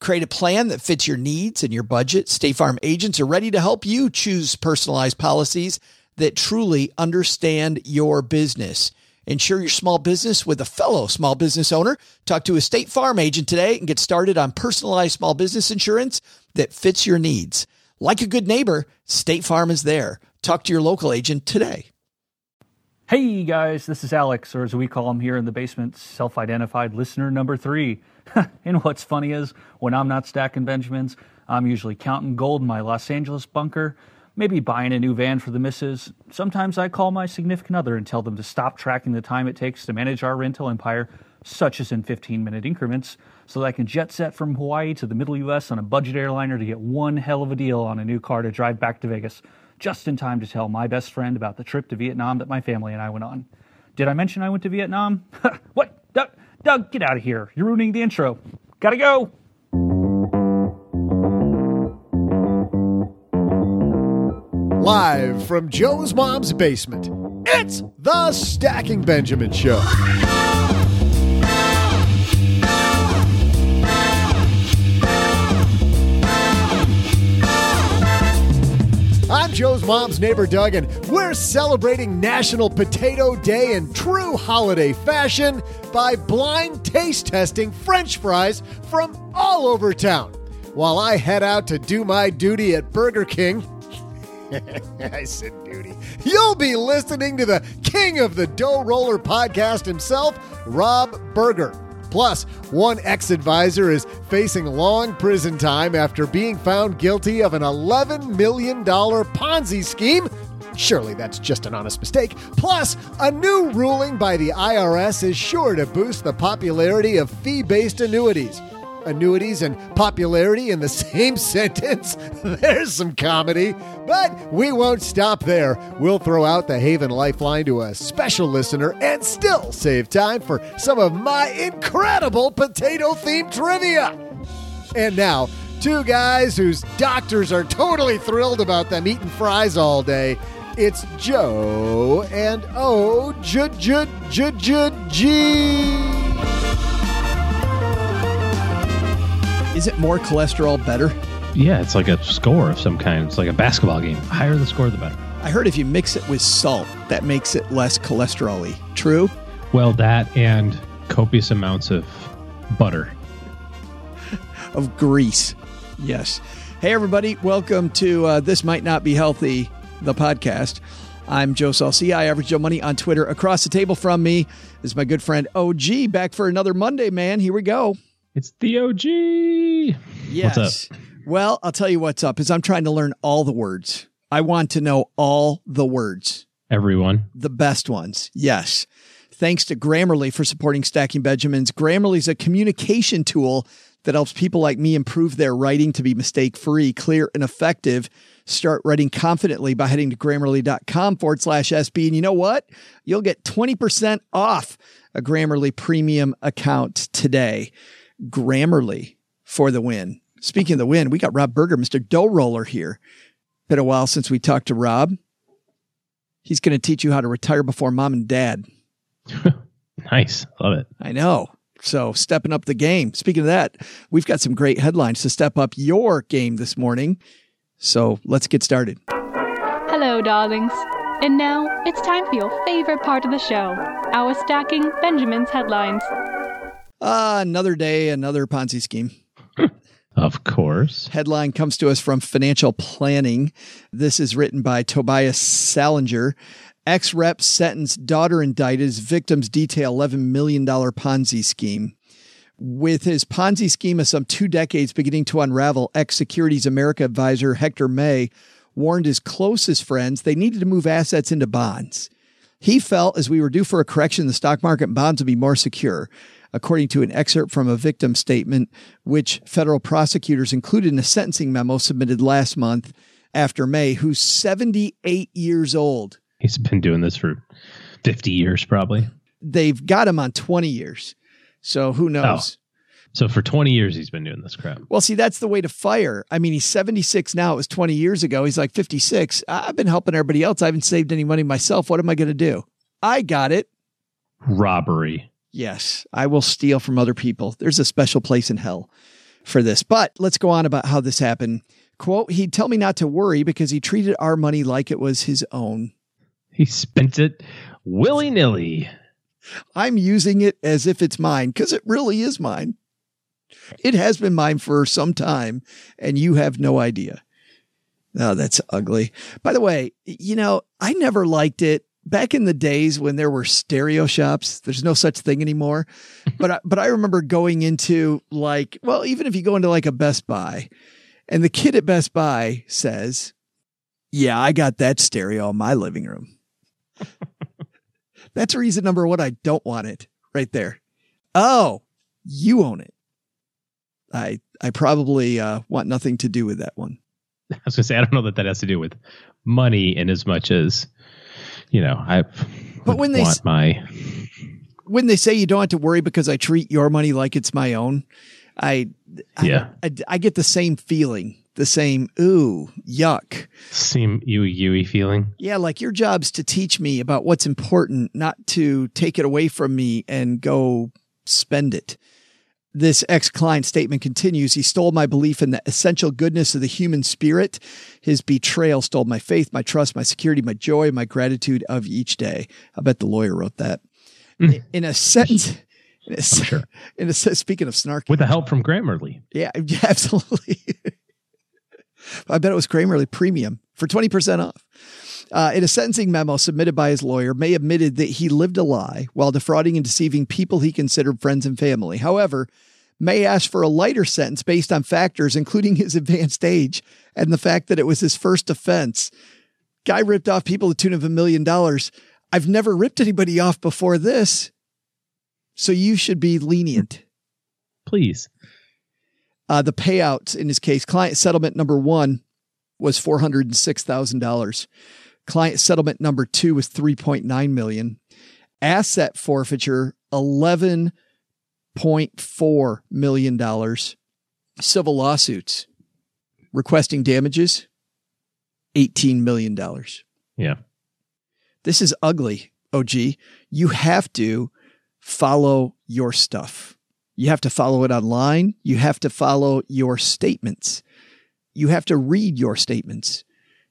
Create a plan that fits your needs and your budget. State Farm agents are ready to help you choose personalized policies that truly understand your business. Insure your small business with a fellow small business owner. Talk to a State Farm agent today and get started on personalized small business insurance that fits your needs. Like a good neighbor, State Farm is there. Talk to your local agent today. Hey guys, this is Alex, or as we call him here in the basement, self identified listener number three. and what's funny is, when I'm not stacking Benjamins, I'm usually counting gold in my Los Angeles bunker, maybe buying a new van for the missus. Sometimes I call my significant other and tell them to stop tracking the time it takes to manage our rental empire, such as in 15 minute increments, so that I can jet set from Hawaii to the middle US on a budget airliner to get one hell of a deal on a new car to drive back to Vegas, just in time to tell my best friend about the trip to Vietnam that my family and I went on. Did I mention I went to Vietnam? what? Doug, get out of here. You're ruining the intro. Gotta go. Live from Joe's mom's basement, it's the Stacking Benjamin Show. I'm Joe's mom's neighbor, Doug, and we're celebrating National Potato Day in true holiday fashion by blind taste testing French fries from all over town. While I head out to do my duty at Burger King, I said duty. You'll be listening to the king of the dough roller podcast himself, Rob Berger. Plus, one ex advisor is facing long prison time after being found guilty of an $11 million Ponzi scheme. Surely that's just an honest mistake. Plus, a new ruling by the IRS is sure to boost the popularity of fee based annuities annuities and popularity in the same sentence. There's some comedy. But we won't stop there. We'll throw out the Haven Lifeline to a special listener and still save time for some of my incredible potato themed trivia. And now, two guys whose doctors are totally thrilled about them eating fries all day. It's Joe and O J J J J G. Is it more cholesterol better? Yeah, it's like a score of some kind. It's like a basketball game. The higher the score, the better. I heard if you mix it with salt, that makes it less cholesterol y. True? Well, that and copious amounts of butter. of grease. Yes. Hey, everybody. Welcome to uh, This Might Not Be Healthy, the podcast. I'm Joe Saul-Sehy, I average Joe Money on Twitter. Across the table from me is my good friend OG, back for another Monday, man. Here we go. It's the OG. Yes. What's up? Well, I'll tell you what's up is I'm trying to learn all the words. I want to know all the words, Everyone. the best ones. Yes. Thanks to Grammarly for supporting Stacking Benjamins. Grammarly is a communication tool that helps people like me improve their writing to be mistake free, clear, and effective. Start writing confidently by heading to grammarly.com forward slash SB. And you know what? You'll get 20% off a Grammarly premium account today. Grammarly for the win. Speaking of the win, we got Rob Berger, Mr. Dough Roller here. Been a while since we talked to Rob. He's going to teach you how to retire before mom and dad. Nice. Love it. I know. So stepping up the game. Speaking of that, we've got some great headlines to step up your game this morning. So let's get started. Hello, darlings. And now it's time for your favorite part of the show our stacking Benjamin's headlines. Ah, another day, another Ponzi scheme. Of course. Headline comes to us from Financial Planning. This is written by Tobias Salinger. Ex rep sentenced, daughter indicted as victims detail $11 million Ponzi scheme. With his Ponzi scheme of some two decades beginning to unravel, ex Securities America advisor Hector May warned his closest friends they needed to move assets into bonds. He felt as we were due for a correction, the stock market and bonds would be more secure according to an excerpt from a victim statement, which federal prosecutors included in a sentencing memo submitted last month. after May, who's 78 years old. He's been doing this for 50 years, probably. They've got him on 20 years. So who oh. knows? So for 20 years, he's been doing this crap. Well, see, that's the way to fire. I mean, he's 76 now. It was 20 years ago. He's like 56. I've been helping everybody else. I haven't saved any money myself. What am I going to do? I got it. Robbery. Yes, I will steal from other people. There's a special place in hell for this. But let's go on about how this happened. Quote, he'd tell me not to worry because he treated our money like it was his own. He spent it willy nilly. I'm using it as if it's mine because it really is mine. It has been mine for some time, and you have no idea. Oh, that's ugly. By the way, you know, I never liked it back in the days when there were stereo shops. There's no such thing anymore. but I, but I remember going into like, well, even if you go into like a Best Buy, and the kid at Best Buy says, "Yeah, I got that stereo in my living room." That's reason number one. I don't want it right there. Oh, you own it. I I probably uh, want nothing to do with that one. I was gonna say I don't know that that has to do with money in as much as you know I. But when they want my when they say you don't have to worry because I treat your money like it's my own, I yeah I, I, I get the same feeling, the same ooh yuck. same you yui feeling. Yeah, like your job's to teach me about what's important, not to take it away from me and go spend it. This ex client statement continues. He stole my belief in the essential goodness of the human spirit. His betrayal stole my faith, my trust, my security, my joy, my gratitude of each day. I bet the lawyer wrote that. Mm. In a sentence, in a, sure. in a speaking of snarky, With the help from Grammarly. yeah, yeah, absolutely. I bet it was Grammarly Premium for 20% off. Uh, in a sentencing memo submitted by his lawyer, May admitted that he lived a lie while defrauding and deceiving people he considered friends and family. However, May asked for a lighter sentence based on factors including his advanced age and the fact that it was his first offense. Guy ripped off people the tune of a million dollars. I've never ripped anybody off before this. So you should be lenient. Please. Uh, the payouts in his case, client settlement number one was $406,000. Client settlement number two was three point nine million. Asset forfeiture eleven point four million dollars. Civil lawsuits requesting damages eighteen million dollars. Yeah. This is ugly, OG. You have to follow your stuff. You have to follow it online. You have to follow your statements. You have to read your statements.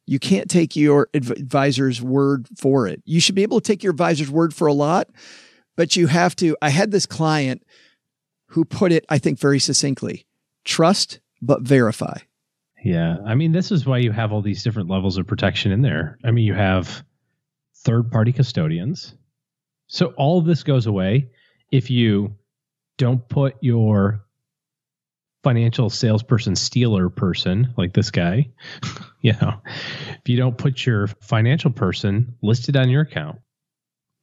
You can't take your advisor's word for it. You should be able to take your advisor's word for a lot, but you have to. I had this client who put it, I think, very succinctly trust, but verify. Yeah. I mean, this is why you have all these different levels of protection in there. I mean, you have third party custodians. So all of this goes away if you don't put your financial salesperson stealer person like this guy, you know, if you don't put your financial person listed on your account,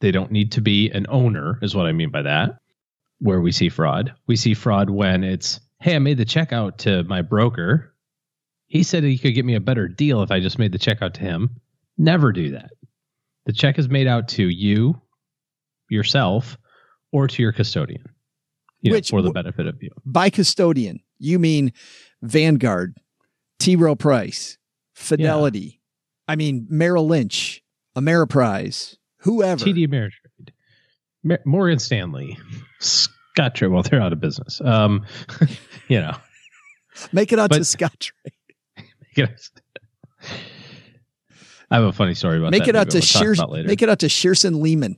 they don't need to be an owner, is what I mean by that. Where we see fraud, we see fraud when it's, hey, I made the checkout to my broker. He said he could get me a better deal if I just made the checkout to him. Never do that. The check is made out to you, yourself, or to your custodian, you know, Which- for the benefit of you. By custodian, you mean Vanguard, T. Rowe Price, Fidelity. I mean Merrill Lynch, Ameriprise, whoever. TD Ameritrade, Mer- Morgan Stanley, Scottrade. Well, they're out of business. Um, you know, Make it out to But- Scott. yes. I have a funny story about that. Make that. it out to Shears. Make it out to Shearson Lehman.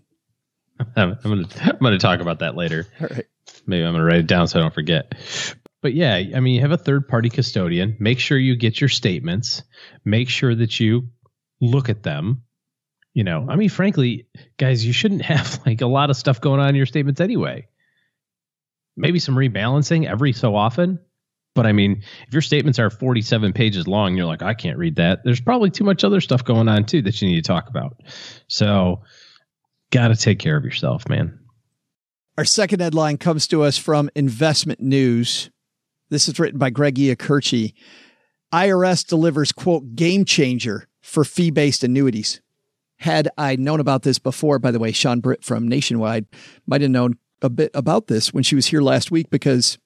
I'm, I'm gonna I'm gonna talk about that later. All right. Maybe I'm gonna write it down so I don't forget. But yeah, I mean, you have a third party custodian. Make sure you get your statements. Make sure that you look at them. You know, I mean, frankly, guys, you shouldn't have like a lot of stuff going on in your statements anyway. Maybe some rebalancing every so often. But I mean, if your statements are 47 pages long, you're like, I can't read that. There's probably too much other stuff going on too that you need to talk about. So, got to take care of yourself, man. Our second headline comes to us from Investment News. This is written by Greg Iacurci. IRS delivers, quote, game changer for fee based annuities. Had I known about this before, by the way, Sean Britt from Nationwide might have known a bit about this when she was here last week because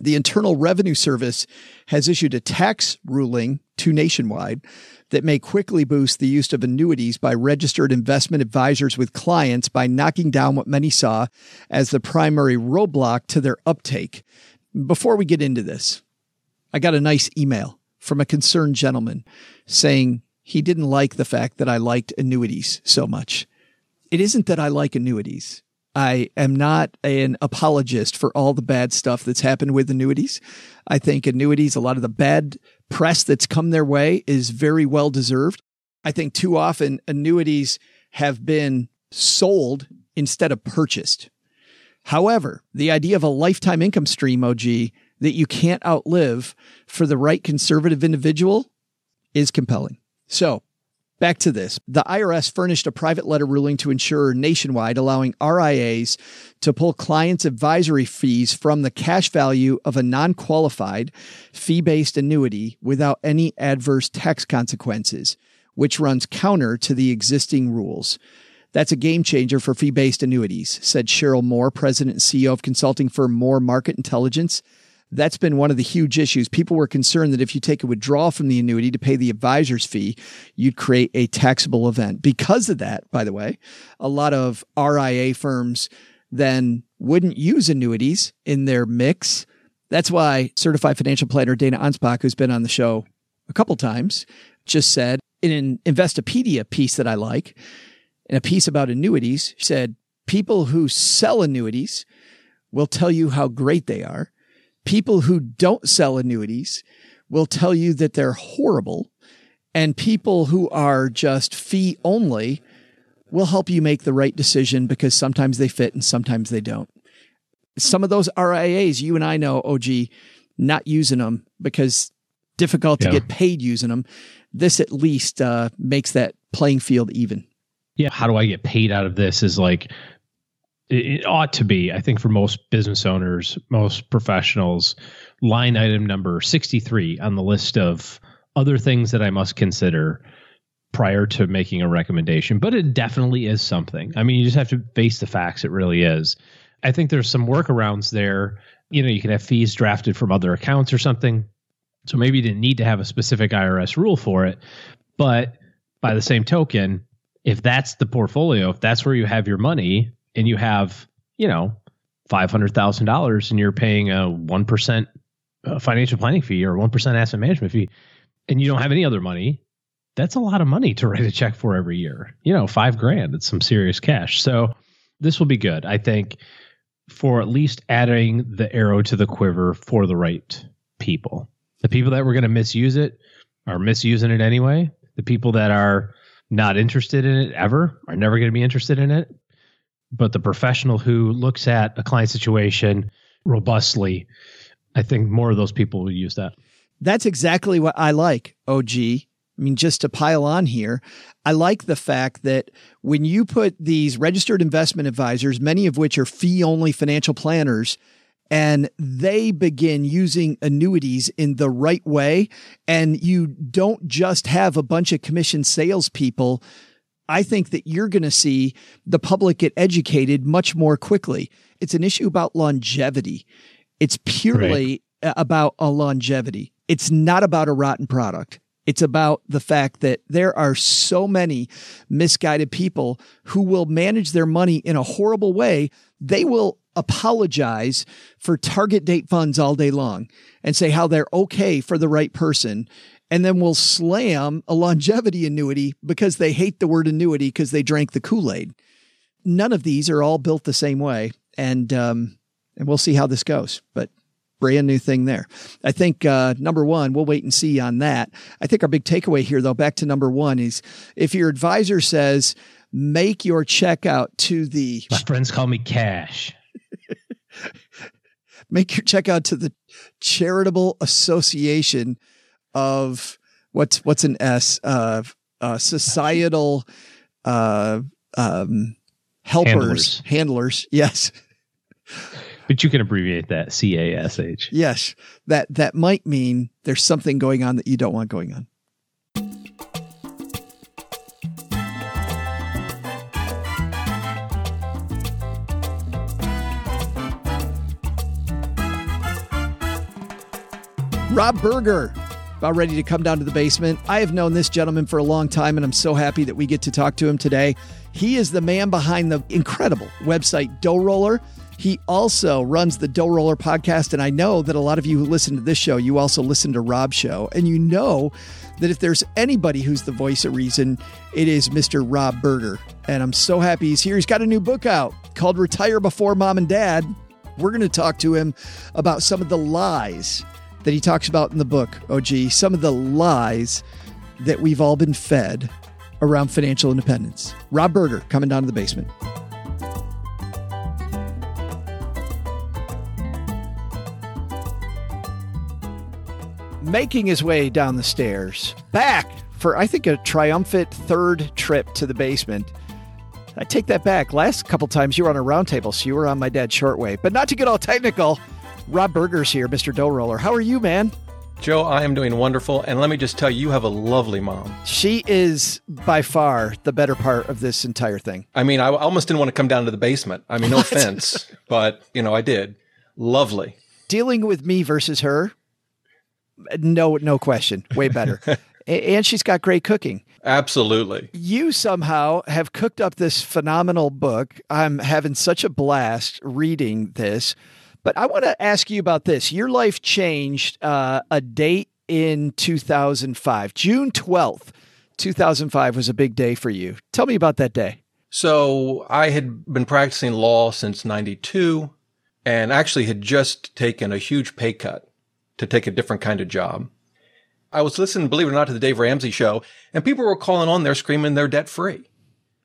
the Internal Revenue Service has issued a tax ruling to Nationwide that may quickly boost the use of annuities by registered investment advisors with clients by knocking down what many saw as the primary roadblock to their uptake. Before we get into this, I got a nice email from a concerned gentleman saying he didn't like the fact that I liked annuities so much. It isn't that I like annuities. I am not an apologist for all the bad stuff that's happened with annuities. I think annuities, a lot of the bad press that's come their way is very well deserved. I think too often annuities have been sold instead of purchased. However, the idea of a lifetime income stream, OG, that you can't outlive for the right conservative individual is compelling. So Back to this. The IRS furnished a private letter ruling to insurer nationwide, allowing RIAs to pull clients' advisory fees from the cash value of a non qualified fee based annuity without any adverse tax consequences, which runs counter to the existing rules. That's a game changer for fee based annuities, said Sheryl Moore, president and CEO of consulting firm Moore Market Intelligence that's been one of the huge issues. People were concerned that if you take a withdrawal from the annuity to pay the advisor's fee, you'd create a taxable event. Because of that, by the way, a lot of RIA firms then wouldn't use annuities in their mix. That's why certified financial planner Dana Anspach, who's been on the show a couple times, just said in an Investopedia piece that I like, in a piece about annuities, said people who sell annuities will tell you how great they are people who don't sell annuities will tell you that they're horrible. And people who are just fee only will help you make the right decision because sometimes they fit and sometimes they don't. Some of those RIAs, you and I know, OG, not using them because difficult to yeah. get paid using them. This at least uh, makes that playing field even. Yeah. How do I get paid out of this? Is like it ought to be, I think, for most business owners, most professionals, line item number 63 on the list of other things that I must consider prior to making a recommendation. But it definitely is something. I mean, you just have to face the facts. It really is. I think there's some workarounds there. You know, you can have fees drafted from other accounts or something. So maybe you didn't need to have a specific IRS rule for it. But by the same token, if that's the portfolio, if that's where you have your money, and you have, you know, $500,000 and you're paying a 1% uh, financial planning fee or 1% asset management fee, and you don't have any other money, that's a lot of money to write a check for every year. You know, five grand, it's some serious cash. So this will be good, I think, for at least adding the arrow to the quiver for the right people. The people that were going to misuse it are misusing it anyway. The people that are not interested in it ever are never going to be interested in it but the professional who looks at a client situation robustly, I think more of those people will use that. That's exactly what I like, OG. I mean, just to pile on here, I like the fact that when you put these registered investment advisors, many of which are fee only financial planners, and they begin using annuities in the right way, and you don't just have a bunch of commission salespeople I think that you're going to see the public get educated much more quickly. It's an issue about longevity. It's purely right. about a longevity. It's not about a rotten product. It's about the fact that there are so many misguided people who will manage their money in a horrible way. They will apologize for target date funds all day long and say how they're okay for the right person and then will slam a longevity annuity because they hate the word annuity because they drank the Kool Aid. None of these are all built the same way, and um, and we'll see how this goes. But brand new thing there. I think uh, number one, we'll wait and see on that. I think our big takeaway here, though, back to number one, is if your advisor says make your checkout to the my friends call me cash. make your checkout to the charitable association of what's what's an S uh, uh societal uh um helpers handlers, handlers yes But you can abbreviate that C A S H. Yes, that that might mean there's something going on that you don't want going on. Rob Berger, about ready to come down to the basement. I have known this gentleman for a long time, and I'm so happy that we get to talk to him today. He is the man behind the incredible website Dough Roller. He also runs the Dough Roller podcast, and I know that a lot of you who listen to this show, you also listen to Rob's show, and you know that if there's anybody who's the voice of reason, it is Mr. Rob Berger. And I'm so happy he's here. He's got a new book out called Retire Before Mom and Dad. We're going to talk to him about some of the lies that he talks about in the book, OG, some of the lies that we've all been fed around financial independence. Rob Berger coming down to the basement. Making his way down the stairs, back for, I think, a triumphant third trip to the basement. I take that back. Last couple times you were on a roundtable, so you were on my dad's shortwave. But not to get all technical, Rob Berger's here, Mr. Dough Roller. How are you, man? Joe, I am doing wonderful. And let me just tell you, you have a lovely mom. She is by far the better part of this entire thing. I mean, I almost didn't want to come down to the basement. I mean, no offense, but, you know, I did. Lovely. Dealing with me versus her, no, no question. Way better. and she's got great cooking. Absolutely. You somehow have cooked up this phenomenal book. I'm having such a blast reading this. But I want to ask you about this. Your life changed uh, a date in 2005. June 12th, 2005 was a big day for you. Tell me about that day. So I had been practicing law since 92 and actually had just taken a huge pay cut to take a different kind of job. I was listening, believe it or not, to the Dave Ramsey show and people were calling on there screaming they're debt free.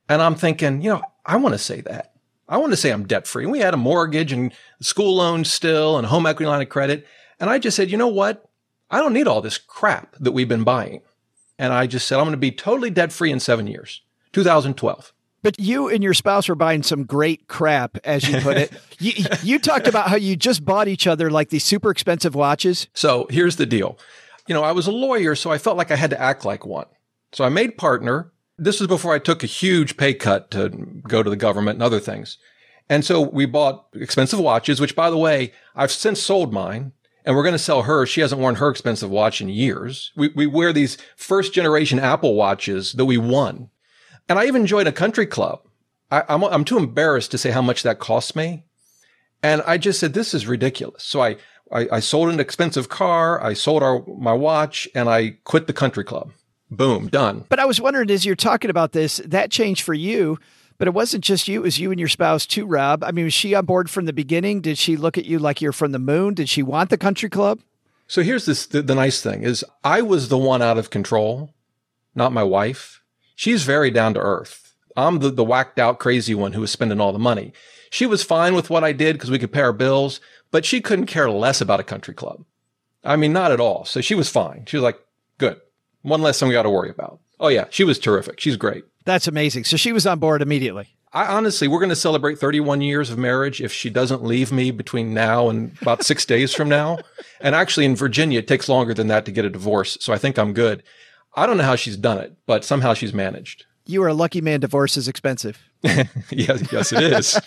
And I'm thinking, you know, I want to say that. I want to say I'm debt free. We had a mortgage and school loans still and a home equity line of credit. And I just said, you know what? I don't need all this crap that we've been buying. And I just said, I'm going to be totally debt free in seven years, 2012. But you and your spouse were buying some great crap, as you put it. you, you talked about how you just bought each other like these super expensive watches. So here's the deal. You know, I was a lawyer, so I felt like I had to act like one. So I made partner this was before I took a huge pay cut to go to the government and other things. And so we bought expensive watches, which by the way, I've since sold mine and we're going to sell her. She hasn't worn her expensive watch in years. We, we wear these first generation Apple watches that we won. And I even joined a country club. I, I'm, I'm too embarrassed to say how much that cost me. And I just said, this is ridiculous. So I, I, I sold an expensive car. I sold our, my watch and I quit the country club. Boom, done. But I was wondering, as you're talking about this, that changed for you. But it wasn't just you; it was you and your spouse too, Rob. I mean, was she on board from the beginning? Did she look at you like you're from the moon? Did she want the country club? So here's this: the, the nice thing is, I was the one out of control, not my wife. She's very down to earth. I'm the, the whacked out crazy one who was spending all the money. She was fine with what I did because we could pay our bills, but she couldn't care less about a country club. I mean, not at all. So she was fine. She was like, good. One less thing we got to worry about. Oh yeah, she was terrific. She's great. That's amazing. So she was on board immediately. I honestly, we're going to celebrate 31 years of marriage if she doesn't leave me between now and about six days from now. And actually, in Virginia, it takes longer than that to get a divorce. So I think I'm good. I don't know how she's done it, but somehow she's managed. You are a lucky man. Divorce is expensive. yes, yes, it is.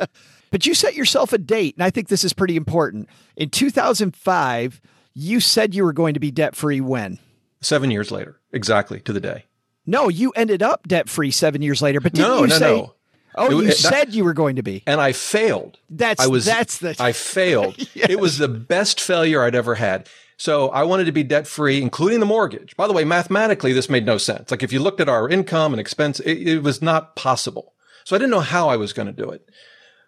but you set yourself a date, and I think this is pretty important. In 2005, you said you were going to be debt free when? Seven years later, exactly to the day. No, you ended up debt free seven years later. But didn't no, you no, say? no. Oh, It- you it- said you were going to be. and I failed. That's I was that's the I failed. It was the best failure I'd ever had. So I wanted to be debt free, including the mortgage. By the way, mathematically, this made no sense. Like if you looked at our income and expense, it, it was not possible. So I didn't know how I was going to do it.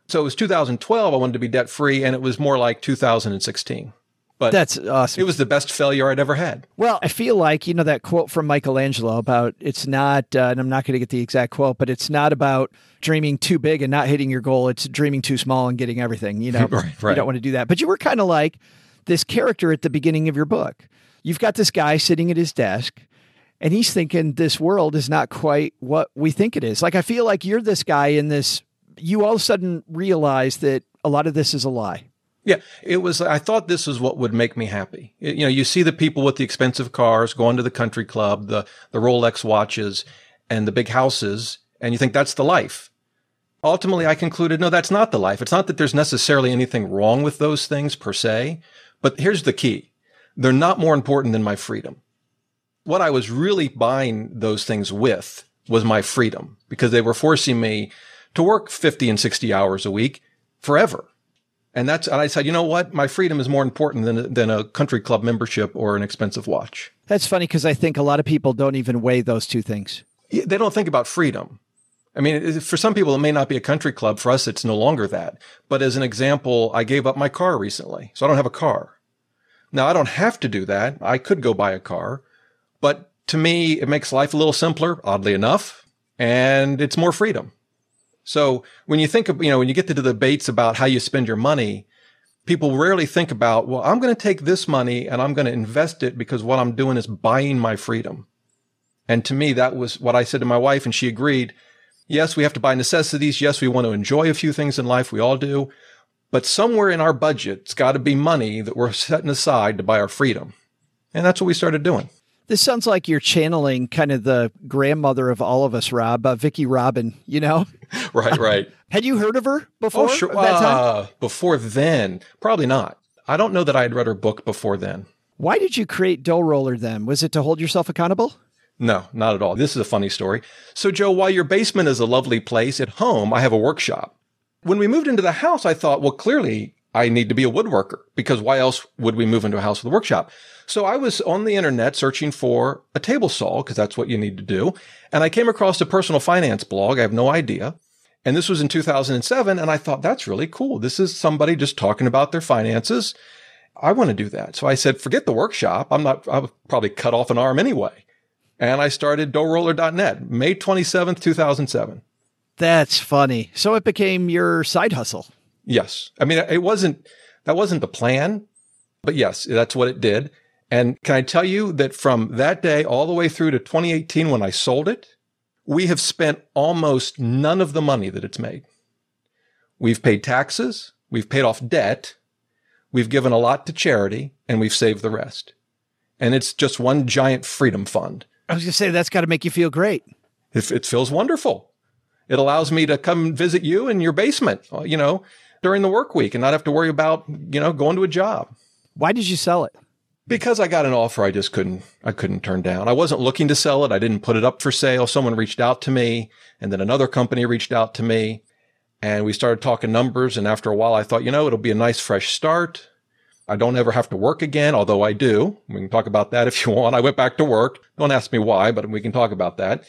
So it was 2012. I wanted to be debt free, and it was more like 2016. But that's awesome. it was the best failure I'd ever had. Well, I feel like, you know, that quote from Michelangelo about it's not, uh, and I'm not going to get the exact quote, but it's not about dreaming too big and not hitting your goal. It's dreaming too small and getting everything. You know, Right, right. you don't want to do that. But you were kind of like this character at the beginning of your book. You've got this guy sitting at his desk and he's thinking this world is not quite what we think it is. Like, I feel like you're this guy in this, you all of a sudden realize that a lot of this is a lie. Yeah, it was. I thought this is what would make me happy. You know, you see the people with the expensive cars going to the country club, the the Rolex watches, and the big houses, and you think that's the life. Ultimately, I concluded, no, that's not the life. It's not that there's necessarily anything wrong with those things per se, but here's the key: they're not more important than my freedom. What I was really buying those things with was my freedom because they were forcing me to work 50 and 60 hours a week forever and that's, and I said, you know what? My freedom is more important than, than a country club membership or an expensive watch. That's funny because I think a lot of people don't even weigh those two things. They don't think about freedom. I mean, for some people, it may not be a country club. For us, it's no longer that. But as an example, I gave up my car recently. So I don't have a car. Now I don't have to do that. I could go buy a car, but to me, it makes life a little simpler, oddly enough, and it's more freedom. So when you think of, you know, when you get to the debates about how you spend your money, people rarely think about, well, I'm going to take this money and I'm going to invest it because what I'm doing is buying my freedom. And to me, that was what I said to my wife and she agreed. Yes, we have to buy necessities. Yes, we want to enjoy a few things in life. We all do. But somewhere in our budget, it's got to be money that we're setting aside to buy our freedom. And that's what we started doing. This sounds like you're channeling kind of the grandmother of all of us, Rob, uh, Vicki Robin, you know? right, right. had you heard of her before? Oh, sure. Uh, before then, probably not. I don't know that I had read her book before then. Why did you create Dough Roller then? Was it to hold yourself accountable? No, not at all. This is a funny story. So, Joe, while your basement is a lovely place, at home, I have a workshop. When we moved into the house, I thought, well, clearly I need to be a woodworker because why else would we move into a house with a workshop? So I was on the internet searching for a table saw because that's what you need to do. And I came across a personal finance blog. I have no idea. And this was in 2007. And I thought that's really cool. This is somebody just talking about their finances. I want to do that. So I said, forget the workshop. I'm not, I would probably cut off an arm anyway. And I started doughroller.net May 27th, 2007. That's funny. So it became your side hustle. Yes. I mean, it wasn't, that wasn't the plan, but yes, that's what it did. And can I tell you that from that day all the way through to 2018 when I sold it, we have spent almost none of the money that it's made. We've paid taxes. We've paid off debt. We've given a lot to charity and we've saved the rest. And it's just one giant freedom fund. I was going to say, that's got to make you feel great. It, it feels wonderful. It allows me to come visit you in your basement, uh, you know, during the work week and not have to worry about, you know, going to a job. Why did you sell it? Because I got an offer I just couldn't, I couldn't turn down. I wasn't looking to sell it. I didn't put it up for sale. Someone reached out to me and then another company reached out to me and we started talking numbers. And after a while, I thought, you know, it'll be a nice fresh start. I don't ever have to work again, although I do. We can talk about that if you want. I went back to work. Don't ask me why, but we can talk about that.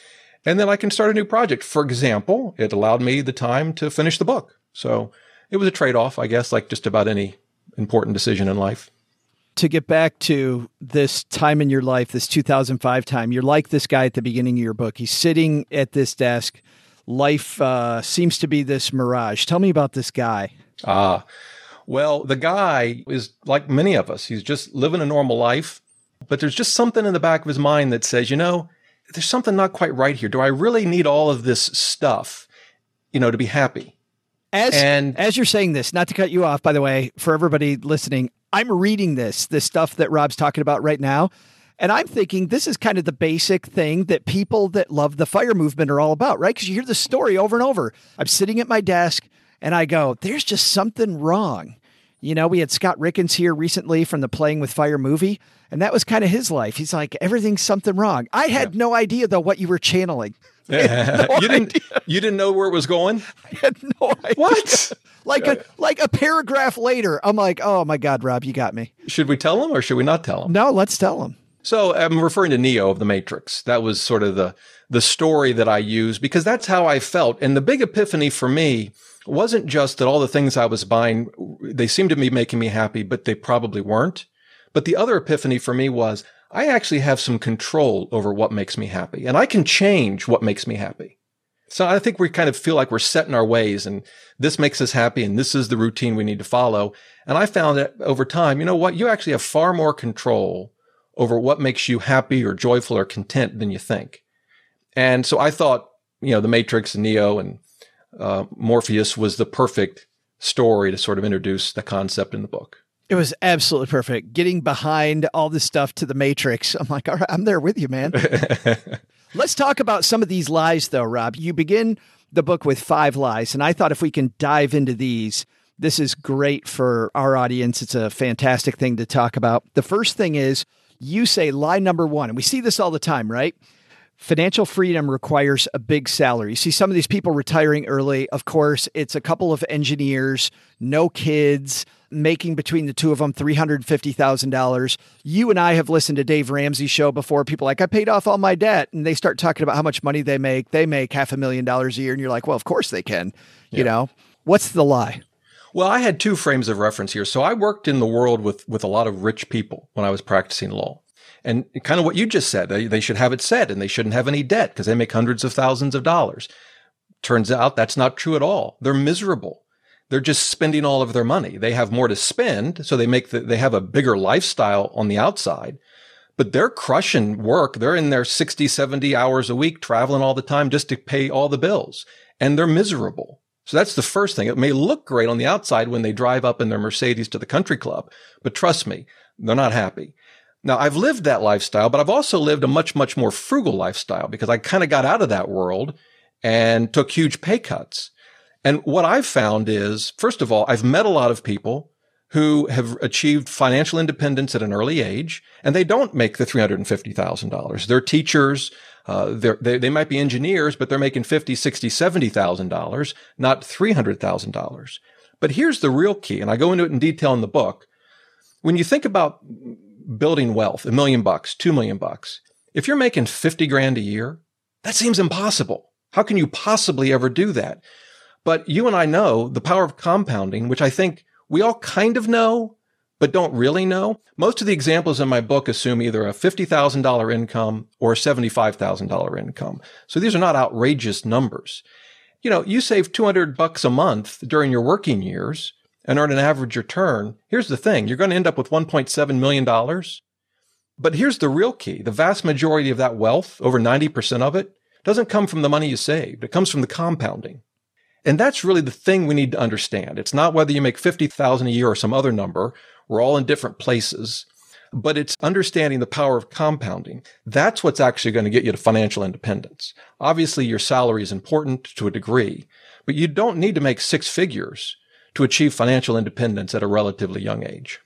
And then I can start a new project. For example, it allowed me the time to finish the book. So it was a trade off, I guess, like just about any important decision in life. To get back to this time in your life, this 2005 time, you're like this guy at the beginning of your book. He's sitting at this desk. Life uh, seems to be this mirage. Tell me about this guy. Ah, well, the guy is like many of us. He's just living a normal life, but there's just something in the back of his mind that says, you know, there's something not quite right here. Do I really need all of this stuff, you know, to be happy? As and as you're saying this, not to cut you off, by the way, for everybody listening, I'm reading this, this stuff that Rob's talking about right now. And I'm thinking this is kind of the basic thing that people that love the fire movement are all about, right? Because you hear the story over and over. I'm sitting at my desk and I go, there's just something wrong. You know, we had Scott Rieckens here recently from the Playing with Fire movie, and that was kind of his life. He's like, everything's something wrong. I had yeah. no idea, though, what you were channeling. no you didn't. You didn't know where it was going. I had no idea. What? like a like a paragraph later, I'm like, oh my god, Rob, you got me. Should we tell him or should we not tell him? No, let's tell him. So I'm referring to Neo of the Matrix. That was sort of the the story that I used because that's how I felt. And the big epiphany for me wasn't just that all the things I was buying they seemed to be making me happy, but they probably weren't. But the other epiphany for me was I actually have some control over what makes me happy and I can change what makes me happy. So I think we kind of feel like we're set in our ways and this makes us happy and this is the routine we need to follow. And I found that over time, you know what? You actually have far more control over what makes you happy or joyful or content than you think. And so I thought, you know, the Matrix and Neo and uh, Morpheus was the perfect story to sort of introduce the concept in the book. It was absolutely perfect. Getting behind all this stuff to the Matrix. I'm like, all right, I'm there with you, man. Let's talk about some of these lies, though, Rob. You begin the book with five lies, and I thought if we can dive into these, this is great for our audience. It's a fantastic thing to talk about. The first thing is you say lie number one, and we see this all the time, right? Financial freedom requires a big salary. You see some of these people retiring early. Of course, it's a couple of engineers, no kids, making between the two of them $350,000. You and I have listened to Dave Ramsey's show before. People like, I paid off all my debt. And they start talking about how much money they make. They make half a million dollars a year. And you're like, well, of course they can. Yeah. You know, what's the lie? Well, I had two frames of reference here. So I worked in the world with, with a lot of rich people when I was practicing law. And kind of what you just said, they, they should have it set and they shouldn't have any debt because they make hundreds of thousands of dollars. Turns out that's not true at all. They're miserable. They're just spending all of their money. They have more to spend. So they make the, they have a bigger lifestyle on the outside, but they're crushing work. They're in their 60, 70 hours a week, traveling all the time just to pay all the bills and they're miserable. So that's the first thing. It may look great on the outside when they drive up in their Mercedes to the country club, but trust me, they're not happy. Now I've lived that lifestyle, but I've also lived a much, much more frugal lifestyle because I kind of got out of that world and took huge pay cuts. And what I've found is, first of all, I've met a lot of people who have achieved financial independence at an early age and they don't make the $350,000. They're teachers. Uh, they're, they, they might be engineers, but they're making 50, 60, $70,000, not $300,000. But here's the real key. And I go into it in detail in the book. When you think about building wealth, a million bucks, two million bucks, if you're making 50 grand a year, that seems impossible. How can you possibly ever do that? But you and I know the power of compounding, which I think we all kind of know, but don't really know. Most of the examples in my book assume either a $50,000 income or a $75,000 income. So these are not outrageous numbers. You know, you save 200 bucks a month during your working years and earn an average return. Here's the thing. You're going to end up with $1.7 million. But here's the real key. The vast majority of that wealth, over 90% of it, doesn't come from the money you saved. It comes from the compounding. And that's really the thing we need to understand. It's not whether you make 50,000 a year or some other number. We're all in different places, but it's understanding the power of compounding. That's what's actually going to get you to financial independence. Obviously, your salary is important to a degree, but you don't need to make six figures to achieve financial independence at a relatively young age.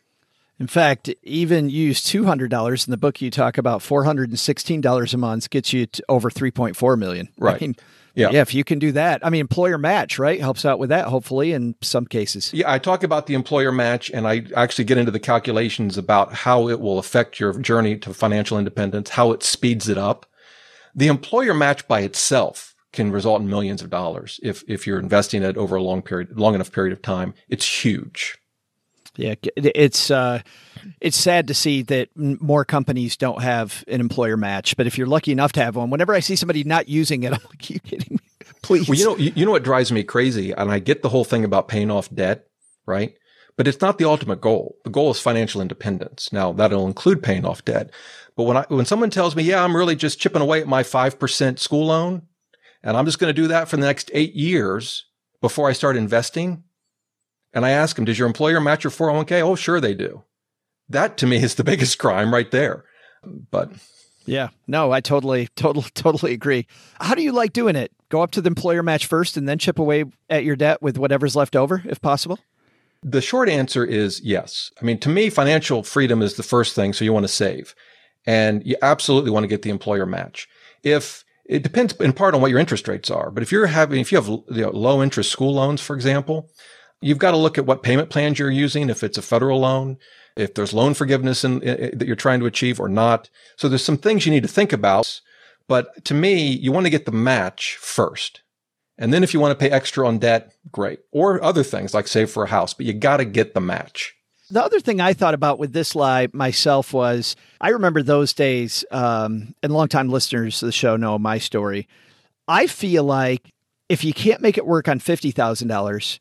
In fact, even use $200 in the book you talk about $416 a month gets you to over 3.4 million. Right. I mean, yeah. yeah, if you can do that, I mean, employer match, right, helps out with that. Hopefully, in some cases. Yeah, I talk about the employer match, and I actually get into the calculations about how it will affect your journey to financial independence, how it speeds it up. The employer match by itself can result in millions of dollars if if you're investing it over a long period, long enough period of time. It's huge. Yeah, it's uh, it's sad to see that more companies don't have an employer match. But if you're lucky enough to have one, whenever I see somebody not using it, I'm like, "You kidding me? Please." Well, you know, you know what drives me crazy, and I get the whole thing about paying off debt, right? But it's not the ultimate goal. The goal is financial independence. Now that'll include paying off debt. But when I when someone tells me, "Yeah, I'm really just chipping away at my five percent school loan," and I'm just going to do that for the next eight years before I start investing, and I ask them, does your employer match your 401k? Oh, sure they do. That to me is the biggest crime right there. But yeah, no, I totally, totally, totally agree. How do you like doing it? Go up to the employer match first and then chip away at your debt with whatever's left over, if possible? The short answer is yes. I mean, to me, financial freedom is the first thing. So you want to save and you absolutely want to get the employer match. If it depends in part on what your interest rates are, but if you're having, if you have you know, low interest school loans, for example, You've got to look at what payment plans you're using, if it's a federal loan, if there's loan forgiveness in, in, that you're trying to achieve or not. So there's some things you need to think about. But to me, you want to get the match first. And then if you want to pay extra on debt, great. Or other things like save for a house, but you got to get the match. The other thing I thought about with this lie myself was I remember those days, um, and longtime listeners of the show know my story. I feel like if you can't make it work on $50,000,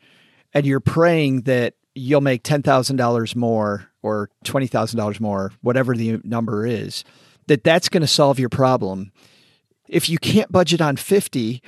and you're praying that you'll make $10,000 more or $20,000 more, whatever the number is, that that's going to solve your problem. If you can't budget on 50,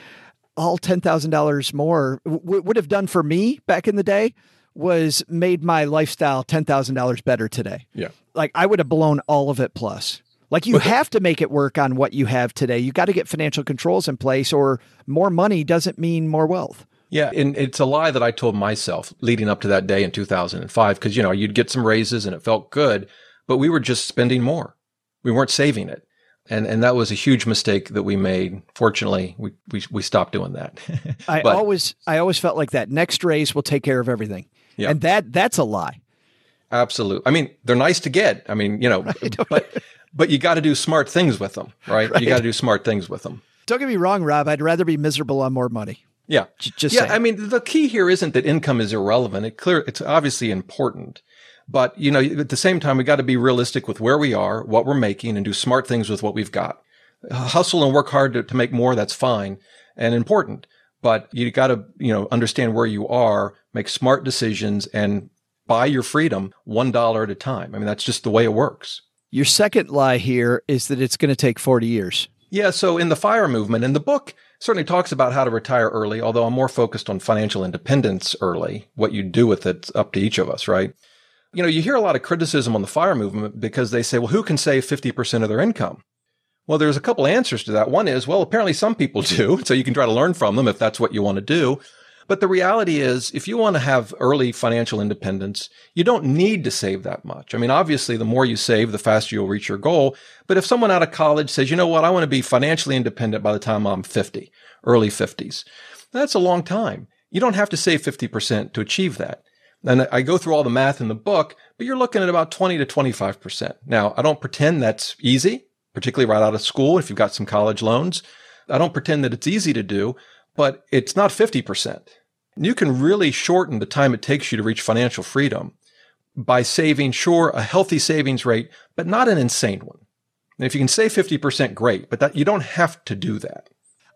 all $10,000 more w- would have done for me back in the day was made my lifestyle $10,000 better today. Yeah. Like I would have blown all of it plus. Like you have to make it work on what you have today. You got to get financial controls in place or more money doesn't mean more wealth. Yeah, and it's a lie that I told myself leading up to that day in 2005 because you know, you'd get some raises and it felt good, but we were just spending more. We weren't saving it. And and that was a huge mistake that we made. Fortunately, we we, we stopped doing that. I always I always felt like that next raise will take care of everything. Yeah. And that that's a lie. Absolutely. I mean, they're nice to get. I mean, you know, but but you got to do smart things with them, right? You got to do smart things with them. Don't get me wrong, Rob. I'd rather be miserable on more money. Yeah. J- just yeah. saying. I mean, the key here isn't that income is irrelevant. It clear, it's obviously important, but you know, at the same time, we got to be realistic with where we are, what we're making and do smart things with what we've got. Hustle and work hard to, to make more. That's fine and important, but you got to, you know, understand where you are, make smart decisions and buy your freedom one dollar at a time. I mean, that's just the way it works. Your second lie here is that it's going to take 40 years. Yeah. So in the fire movement, and the book certainly talks about how to retire early, although I'm more focused on financial independence early. What you do with it's up to each of us, right? You know, you hear a lot of criticism on the fire movement because they say, well, who can save 50% of their income? Well, there's a couple answers to that. One is, well, apparently some people do. So you can try to learn from them if that's what you want to do. But the reality is, if you want to have early financial independence, you don't need to save that much. I mean, obviously, the more you save, the faster you'll reach your goal. But if someone out of college says, you know what, I want to be financially independent by the time I'm 50, early 50s, that's a long time. You don't have to save 50% to achieve that. And I go through all the math in the book, but you're looking at about 20 to 25%. Now, I don't pretend that's easy, particularly right out of school if you've got some college loans. I don't pretend that it's easy to do, but it's not 50%. You can really shorten the time it takes you to reach financial freedom by saving, sure, a healthy savings rate, but not an insane one. And if you can save 50%, great, but that you don't have to do that.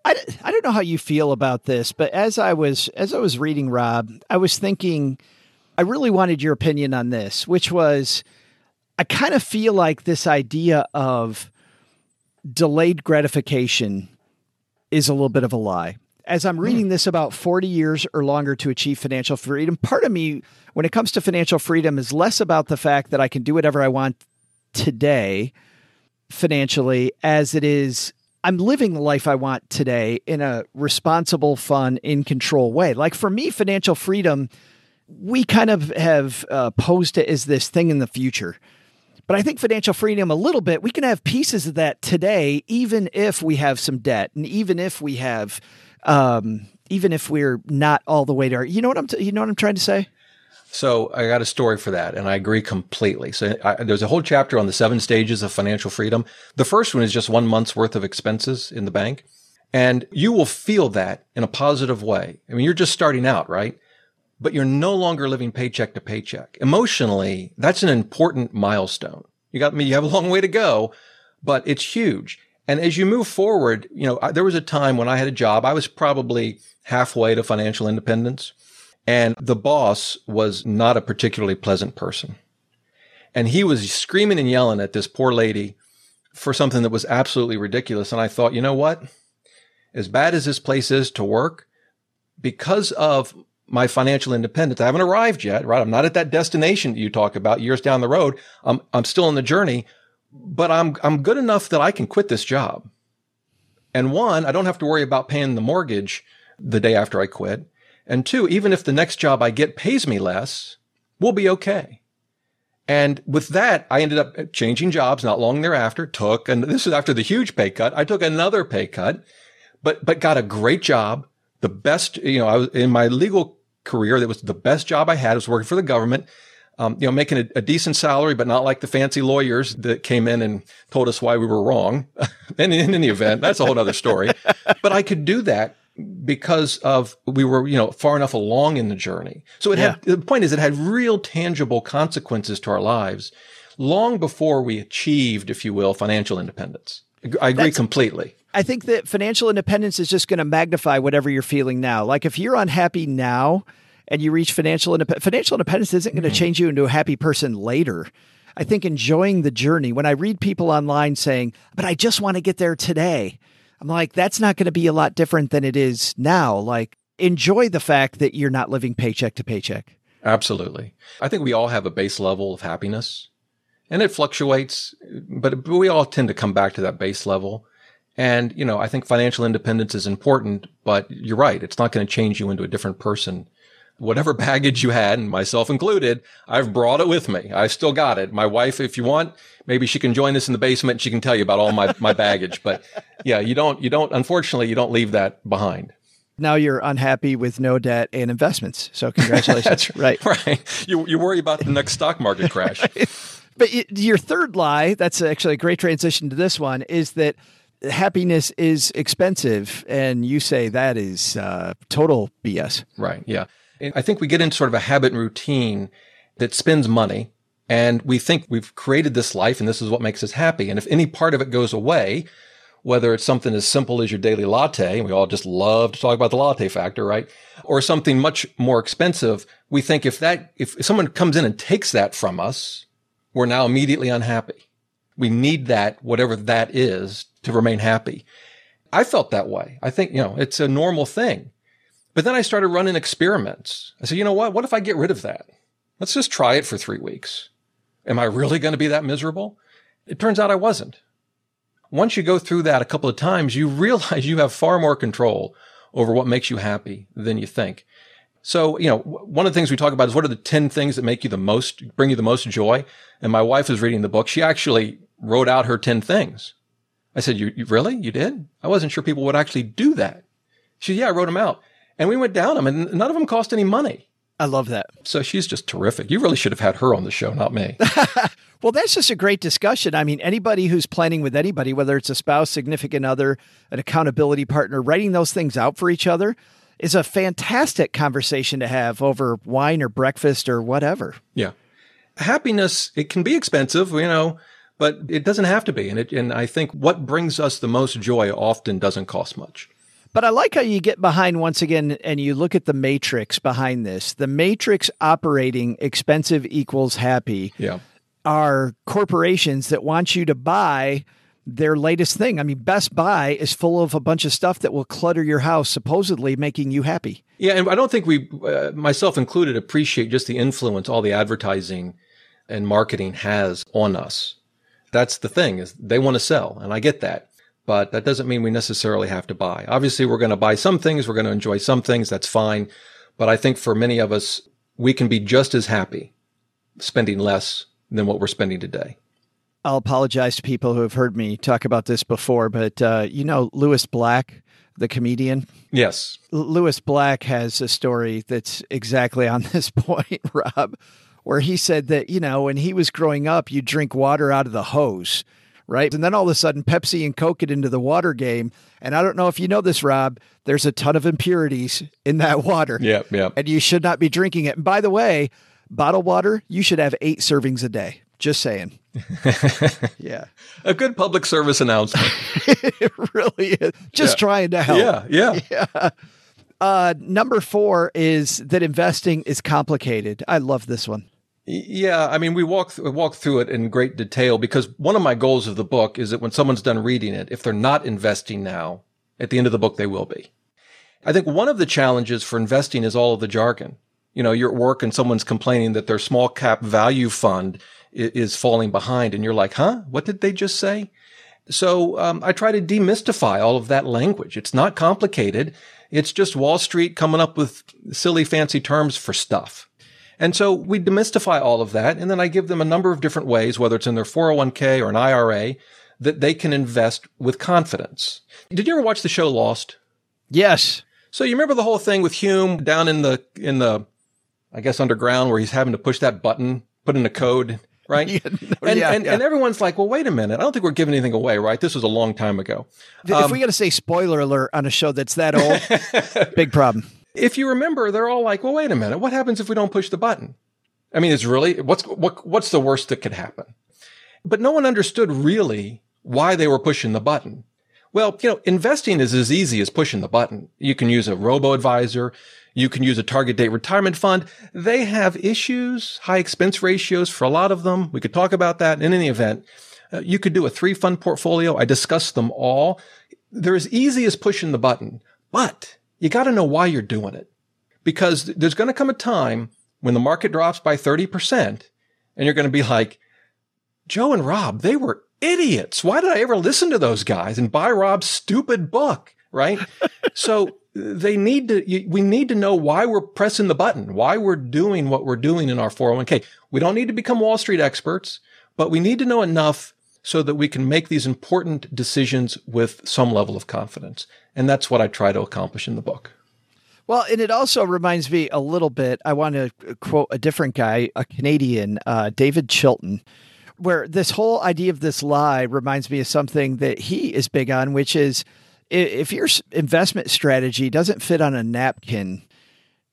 I, I don't know how you feel about this, but as I was as I was reading Rob, I was thinking I really wanted your opinion on this, which was I kind of feel like this idea of delayed gratification is a little bit of a lie. As I'm reading this about 40 years or longer to achieve financial freedom, part of me, when it comes to financial freedom, is less about the fact that I can do whatever I want today financially as it is I'm living the life I want today in a responsible, fun, in control way. Like for me, financial freedom, we kind of have uh, posed it as this thing in the future. But I think financial freedom, a little bit, we can have pieces of that today, even if we have some debt, and even if we have, um, even if we're not all the way there. You know what I'm, t- you know what I'm trying to say? So I got a story for that, and I agree completely. So I, there's a whole chapter on the seven stages of financial freedom. The first one is just one month's worth of expenses in the bank, and you will feel that in a positive way. I mean, you're just starting out, right? But you're no longer living paycheck to paycheck. Emotionally, that's an important milestone. You got I me. Mean, you have a long way to go, but it's huge. And as you move forward, you know, I, there was a time when I had a job. I was probably halfway to financial independence. And the boss was not a particularly pleasant person. And he was screaming and yelling at this poor lady for something that was absolutely ridiculous. And I thought, you know what? As bad as this place is to work, because of my financial independence, I haven't arrived yet, right? I'm not at that destination that you talk about years down the road. I'm, I'm still in the journey, but I'm, I'm good enough that I can quit this job. And one, I don't have to worry about paying the mortgage the day after I quit. And two, even if the next job I get pays me less, we'll be okay. And with that, I ended up changing jobs not long thereafter, took, and this is after the huge pay cut. I took another pay cut, but, but got a great job. The best, you know, I was in my legal career. That was the best job I had. I was working for the government. Um, you know, making a, a, decent salary, but not like the fancy lawyers that came in and told us why we were wrong. and in any event, that's a whole other story. but I could do that because of we were you know far enough along in the journey so it yeah. had the point is it had real tangible consequences to our lives long before we achieved if you will financial independence i agree That's, completely i think that financial independence is just going to magnify whatever you're feeling now like if you're unhappy now and you reach financial independence financial independence isn't going to mm-hmm. change you into a happy person later i think enjoying the journey when i read people online saying but i just want to get there today I'm like, that's not going to be a lot different than it is now. Like, enjoy the fact that you're not living paycheck to paycheck. Absolutely. I think we all have a base level of happiness and it fluctuates, but we all tend to come back to that base level. And, you know, I think financial independence is important, but you're right. It's not going to change you into a different person. Whatever baggage you had, and myself included, I've brought it with me. I still got it. My wife, if you want, maybe she can join us in the basement and she can tell you about all my, my baggage. But yeah, you don't, you don't, unfortunately, you don't leave that behind. Now you're unhappy with no debt and investments. So congratulations. Right. Right. You, you worry about the next stock market crash. right. But your third lie, that's actually a great transition to this one, is that happiness is expensive. And you say that is uh, total BS. Right. Yeah. And I think we get into sort of a habit and routine that spends money and we think we've created this life and this is what makes us happy. And if any part of it goes away, whether it's something as simple as your daily latte, and we all just love to talk about the latte factor, right? Or something much more expensive, we think if that, if someone comes in and takes that from us, we're now immediately unhappy. We need that, whatever that is, to remain happy. I felt that way. I think, you know, it's a normal thing. But then I started running experiments. I said, you know what? What if I get rid of that? Let's just try it for three weeks. Am I really going to be that miserable? It turns out I wasn't. Once you go through that a couple of times, you realize you have far more control over what makes you happy than you think. So, you know, one of the things we talk about is what are the 10 things that make you the most, bring you the most joy? And my wife was reading the book. She actually wrote out her 10 things. I said, you, you really? You did? I wasn't sure people would actually do that. She, said, yeah, I wrote them out. And we went down them and none of them cost any money. I love that. So she's just terrific. You really should have had her on the show, not me. well, that's just a great discussion. I mean, anybody who's planning with anybody, whether it's a spouse, significant other, an accountability partner, writing those things out for each other is a fantastic conversation to have over wine or breakfast or whatever. Yeah. Happiness, it can be expensive, you know, but it doesn't have to be. And it, and I think what brings us the most joy often doesn't cost much. But I like how you get behind once again and you look at the matrix behind this. The matrix operating expensive equals happy. Yeah. Are corporations that want you to buy their latest thing. I mean, Best Buy is full of a bunch of stuff that will clutter your house, supposedly making you happy. Yeah, and I don't think we, uh, myself included, appreciate just the influence all the advertising and marketing has on us. That's the thing is they want to sell, and I get that. But that doesn't mean we necessarily have to buy. Obviously, we're going to buy some things. We're going to enjoy some things. That's fine. But I think for many of us, we can be just as happy spending less than what we're spending today. I'll apologize to people who have heard me talk about this before, but uh, you know Lewis Black, the comedian. Yes, Lewis Black has a story that's exactly on this point, Rob, where he said that you know when he was growing up, you drink water out of the hose, right? And then all of a sudden, Pepsi and Coke get into the water game, and I don't know if you know this, Rob. There's a ton of impurities in that water. Yeah, yeah, and you should not be drinking it. And by the way, bottled water, you should have eight servings a day. Just saying. yeah. A good public service announcement. it really is. Just yeah. trying to help. Yeah. Yeah. yeah. Uh, number four is that investing is complicated. I love this one. Yeah, I mean, we walk th- walk through it in great detail because one of my goals of the book is that when someone's done reading it, if they're not investing now, at the end of the book they will be. I think one of the challenges for investing is all of the jargon. You know, you're at work and someone's complaining that their small cap value fund is falling behind and you're like, huh? What did they just say? So um, I try to demystify all of that language. It's not complicated. It's just Wall Street coming up with silly, fancy terms for stuff. And so we demystify all of that. And then I give them a number of different ways, whether it's in their 401k or an IRA, that they can invest with confidence. Did you ever watch the show Lost? Yes. So you remember the whole thing with Hume down in the, in the, I guess underground where he's having to push that button, put in a code right? yeah, and, yeah, and, yeah. and, everyone's like, well, wait a minute. I don't think we're giving anything away, right? This was a long time ago. If um, we got to say spoiler alert on a show that's that old, big problem. If you remember, they're all like, well, wait a minute. What happens if we don't push the button? I mean, it's really, what's, what, what's the worst that could happen? But no one understood really why they were pushing the button. Well, you know, investing is as easy as pushing the button. You can use a robo advisor. You can use a target date retirement fund. They have issues, high expense ratios for a lot of them. We could talk about that in any event. Uh, you could do a three fund portfolio. I discussed them all. they're as easy as pushing the button, but you got to know why you're doing it because there's going to come a time when the market drops by 30% and you're going to be like, Joe and Rob, they were idiots. Why did I ever listen to those guys and buy Rob's stupid book? Right. so they need to, we need to know why we're pressing the button, why we're doing what we're doing in our 401k. We don't need to become Wall Street experts, but we need to know enough so that we can make these important decisions with some level of confidence. And that's what I try to accomplish in the book. Well, and it also reminds me a little bit. I want to quote a different guy, a Canadian, uh, David Chilton, where this whole idea of this lie reminds me of something that he is big on, which is if your investment strategy doesn't fit on a napkin,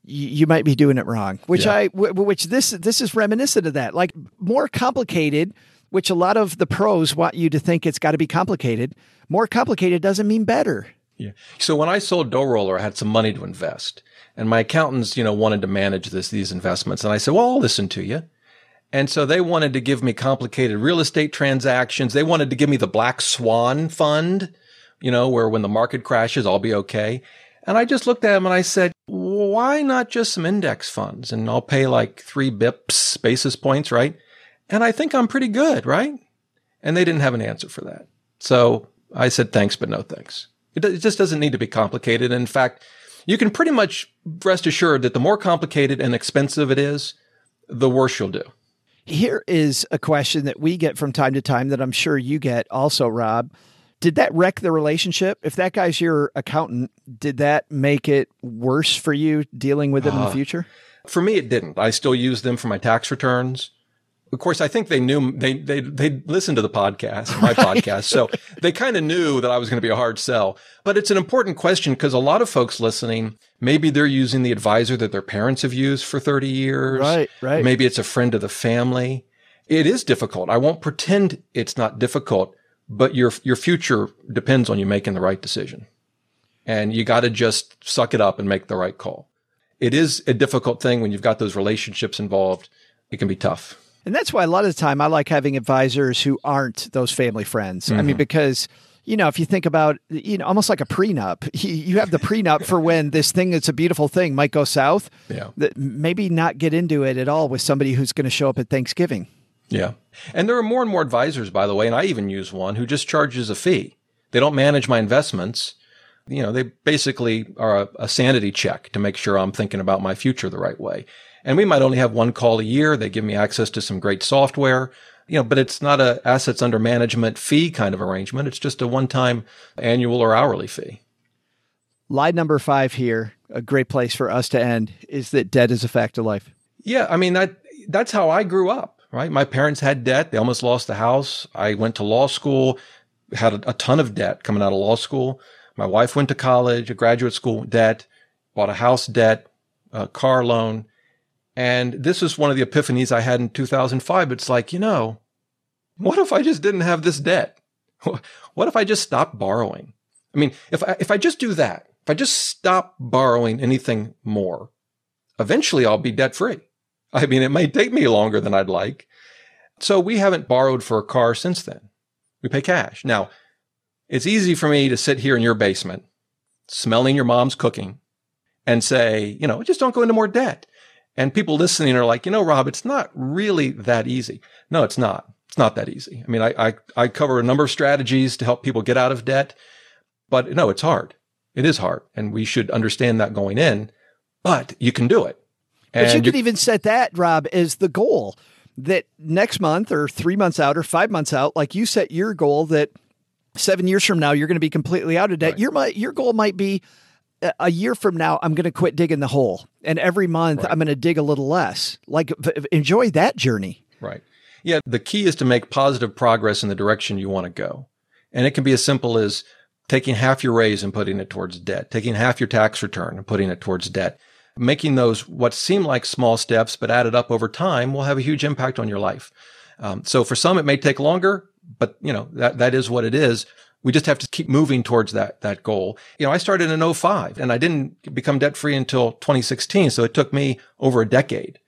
you, might be doing it wrong. Which yeah. I, which this this is reminiscent of that. Like more complicated, which a lot of the pros want you to think it's got to be complicated. More complicated doesn't mean better. Yeah. So when I sold Dough Roller, I had some money to invest, and my accountants, you know, wanted to manage this these investments, and I said, "Well, I'll listen to you." And so they wanted to give me complicated real estate transactions. They wanted to give me the Black Swan Fund, you know, where when the market crashes, I'll be okay. And I just looked at them and I said, why not just some index funds? And I'll pay like three bips, basis points, right? And I think I'm pretty good, right? And they didn't have an answer for that. So I said, thanks, but no thanks. It, it just doesn't need to be complicated. In fact, you can pretty much rest assured that the more complicated and expensive it is, the worse you'll do. Here is a question that we get from time to time that I'm sure you get also, Rob. Did that wreck the relationship? If that guy's your accountant, did that make it worse for you dealing with it uh, in the uh, future? For me, it didn't. I still use them for my tax returns. Of course, I think they knew they they they listened to the podcast, my podcast, so they kind of knew that I was going to be a hard sell. But it's an important question because a lot of folks listening, maybe they're using the advisor that their parents have used for thirty years. Right, right. Maybe it's a friend of the family. It is difficult. I won't pretend it's not difficult, but your your future depends on you making the right decision, and you got to just suck it up and make the right call. It is a difficult thing when you've got those relationships involved. It can be tough. And that's why a lot of the time I like having advisors who aren't those family friends. Mm-hmm. I mean, mm-hmm. because you know, if you think about, you know, almost like a prenup, you have the prenup for when this thing that's a beautiful thing might go south. Yeah. That maybe not get into it at all with somebody who's going to show up at Thanksgiving. Yeah. And there are more and more advisors, by the way, and I even use one who just charges a fee. They don't manage my investments. You know, they basically are a, a sanity check to make sure I'm thinking about my future the right way. And we might only have one call a year. They give me access to some great software, you know, but it's not a assets under management fee kind of arrangement. It's just a one time annual or hourly fee. Lie number five here, a great place for us to end, is that debt is a fact of life. Yeah. I mean, that, that's how I grew up, right? My parents had debt. They almost lost the house. I went to law school, had a, a ton of debt coming out of law school. My wife went to college, a graduate school debt, bought a house debt, a car loan and this is one of the epiphanies I had in 2005. It's like, you know, what if I just didn't have this debt? What if I just stopped borrowing? I mean, if I, if I just do that, if I just stop borrowing anything more, eventually I'll be debt free. I mean, it may take me longer than I'd like. So we haven't borrowed for a car since then. We pay cash. Now, it's easy for me to sit here in your basement, smelling your mom's cooking and say, you know, just don't go into more debt. And people listening are like, you know, Rob, it's not really that easy. No, it's not. It's not that easy. I mean, I, I, I cover a number of strategies to help people get out of debt, but no, it's hard. It is hard. And we should understand that going in, but you can do it. And but you could even set that, Rob, as the goal that next month or three months out or five months out, like you set your goal that seven years from now, you're going to be completely out of debt. Right. Your, your goal might be a year from now, I'm going to quit digging the hole. And every month, right. I'm going to dig a little less. Like, enjoy that journey. Right. Yeah. The key is to make positive progress in the direction you want to go. And it can be as simple as taking half your raise and putting it towards debt, taking half your tax return and putting it towards debt. Making those what seem like small steps, but added up over time will have a huge impact on your life. Um, so for some, it may take longer, but you know, that, that is what it is. We just have to keep moving towards that, that goal. You know, I started in 05 and I didn't become debt free until 2016. So it took me over a decade.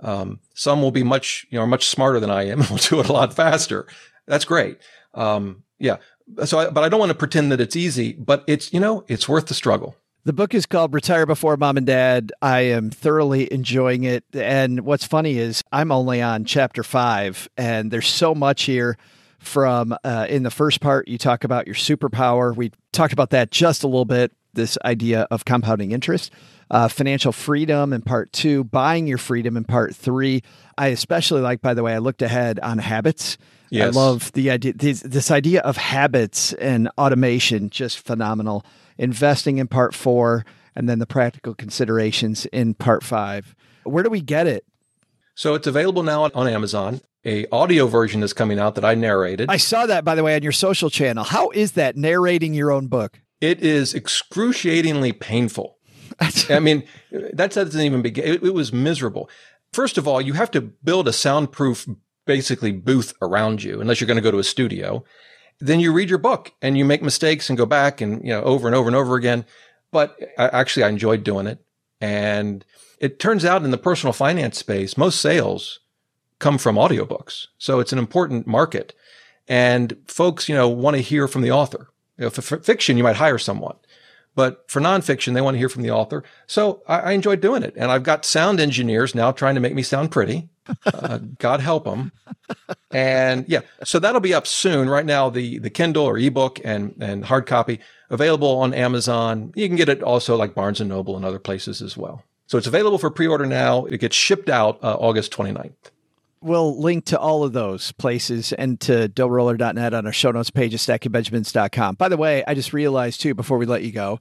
Um, some will be much, you know, much smarter than I am and will do it a lot faster. That's great. Um, yeah. so, I, but I don't want to pretend that it's easy, but it's, you know, it's worth the struggle. The book is called Retire Before Mom and Dad. I am thoroughly enjoying it. And what's funny is I'm only on chapter five, and there's so much here from uh, in the first part, you talk about your superpower. We talked about that just a little bit, this idea of compounding interest. Uh, financial freedom in part two, buying your freedom in part three. I especially like, by the way, I looked ahead on habits. Yes. I love the idea, this, this idea of habits and automation, just phenomenal. Investing in part four, and then the practical considerations in part five. Where do we get it? So it's available now on Amazon. A audio version is coming out that I narrated. I saw that, by the way, on your social channel. How is that narrating your own book? It is excruciatingly painful. I mean, that doesn't even begin. It, it, was miserable. First of all, you have to build a soundproof, basically booth around you, unless you're going to go to a studio. Then you read your book and you make mistakes and go back and, you know, over and over and over again. But I, actually, I enjoyed doing it. And it turns out in the personal finance space, most sales come from audiobooks. So it's an important market. And folks, you know, want to hear from the author. You know, for fiction, you might hire someone. But for nonfiction, they want to hear from the author. So I, I enjoyed doing it. And I've got sound engineers now trying to make me sound pretty. Uh, God help them. And yeah, so that'll be up soon. Right now, the, the Kindle or ebook and, and hard copy available on Amazon. You can get it also like Barnes and Noble and other places as well. So it's available for pre-order now. It gets shipped out uh, August 29th. We'll link to all of those places and to doughroller.net on our show notes page at stackingbenjamins.com. By the way, I just realized too, before we let you go,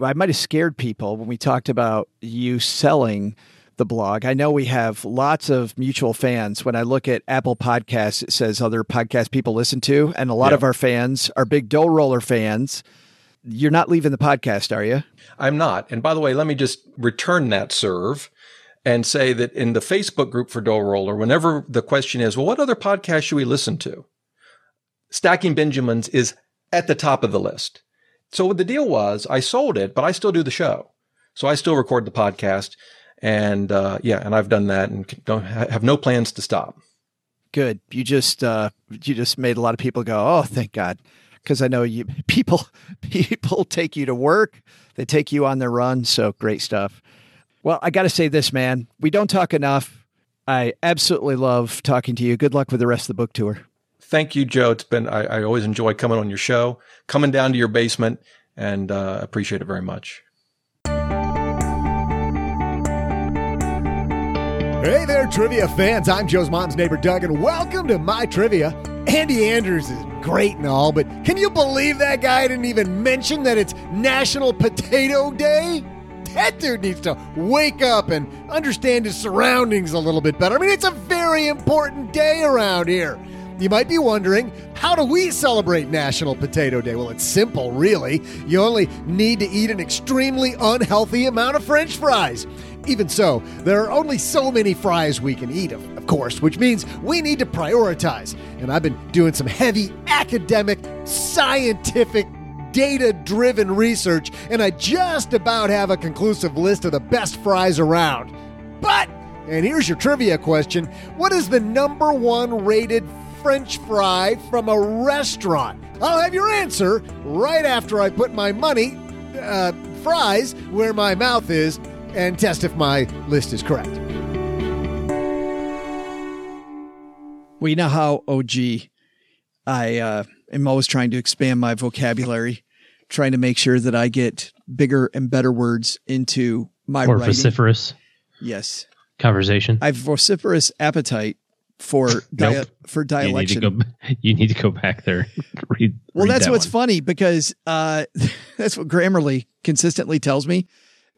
I might have scared people when we talked about you selling the blog. I know we have lots of mutual fans. When I look at Apple Podcasts, it says other podcast people listen to, and a lot of our fans are big Dough Roller fans. You're not leaving the podcast, are you? I'm not. And by the way, let me just return that serve and say that in the Facebook group for Dough Roller, whenever the question is, well, what other podcast should we listen to? Stacking Benjamins is at the top of the list. So what the deal was, I sold it, but I still do the show. So I still record the podcast. And, uh, yeah, and I've done that and don't have no plans to stop. Good. You just, uh, you just made a lot of people go, Oh, thank God. Cause I know you people, people take you to work. They take you on their run. So great stuff. Well, I got to say this, man. We don't talk enough. I absolutely love talking to you. Good luck with the rest of the book tour. Thank you, Joe. It's been, I, I always enjoy coming on your show, coming down to your basement, and uh, appreciate it very much. Hey there, trivia fans. I'm Joe's mom's neighbor, Doug, and welcome to my trivia. Andy Andrews is great and all, but can you believe that guy didn't even mention that it's National Potato Day? That dude needs to wake up and understand his surroundings a little bit better. I mean, it's a very important day around here. You might be wondering, how do we celebrate National Potato Day? Well, it's simple, really. You only need to eat an extremely unhealthy amount of french fries. Even so, there are only so many fries we can eat, of course, which means we need to prioritize. And I've been doing some heavy academic, scientific data driven research, and I just about have a conclusive list of the best fries around. But, and here's your trivia question what is the number one rated French fry from a restaurant? I'll have your answer right after I put my money, uh, fries, where my mouth is and test if my list is correct. Well, you know how OG I uh, am always trying to expand my vocabulary trying to make sure that I get bigger and better words into my or writing. vociferous Yes, conversation. I have vociferous appetite for dia- Nope. for you need to go. You need to go back there. read. well, read that's that what's one. funny because uh, that's what Grammarly consistently tells me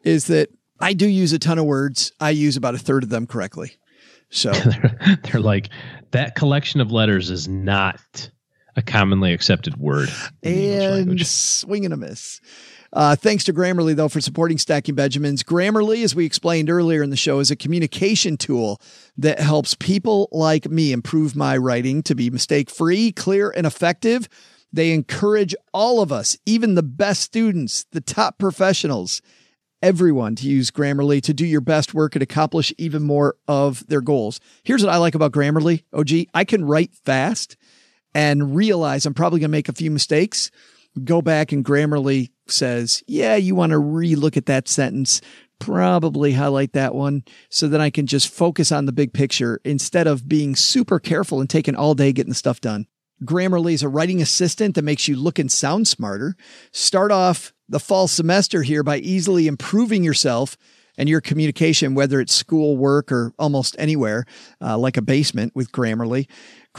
is that I do use a ton of words. I use about a third of them correctly. So they're, they're like that collection of letters is not a commonly accepted word in the English and language. swing and a miss. Uh, thanks to Grammarly, though, for supporting Stacking Benjamins. Grammarly, as we explained earlier in the show, is a communication tool that helps people like me improve my writing to be mistake free, clear, and effective. They encourage all of us, even the best students, the top professionals, everyone to use Grammarly to do your best work and accomplish even more of their goals. Here's what I like about Grammarly, OG. I can write fast and realize I'm probably going to make a few mistakes, go back and Grammarly says, yeah, you want to relook at that sentence, probably highlight that one so that I can just focus on the big picture instead of being super careful and taking all day getting stuff done. Grammarly is a writing assistant that makes you look and sound smarter. Start off the fall semester here by easily improving yourself and your communication, whether it's school, work, or almost anywhere, uh, like a basement with Grammarly.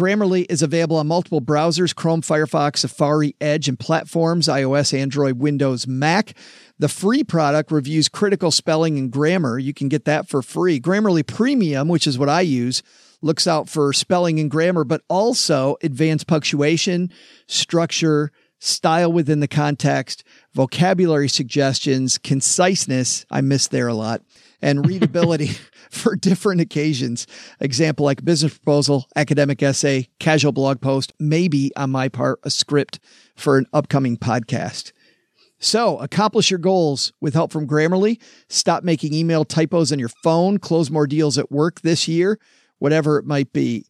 Grammarly is available on multiple browsers Chrome, Firefox, Safari, Edge, and platforms iOS, Android, Windows, Mac. The free product reviews critical spelling and grammar. You can get that for free. Grammarly Premium, which is what I use, looks out for spelling and grammar, but also advanced punctuation, structure, style within the context, vocabulary suggestions, conciseness. I miss there a lot and readability for different occasions. Example like business proposal, academic essay, casual blog post, maybe on my part, a script for an upcoming podcast. So accomplish your goals with help from Grammarly. Stop making email typos on your phone. Close more deals at work this year, whatever it might be.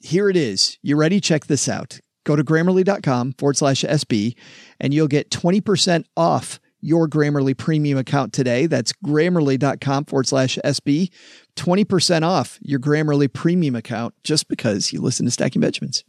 Here it is. You ready? Check this out. Go to grammarly.com forward slash SB and you'll get 20% off your Grammarly premium account today. That's grammarly.com forward slash SB. 20% off your Grammarly premium account just because you listen to Stacking Benjamins.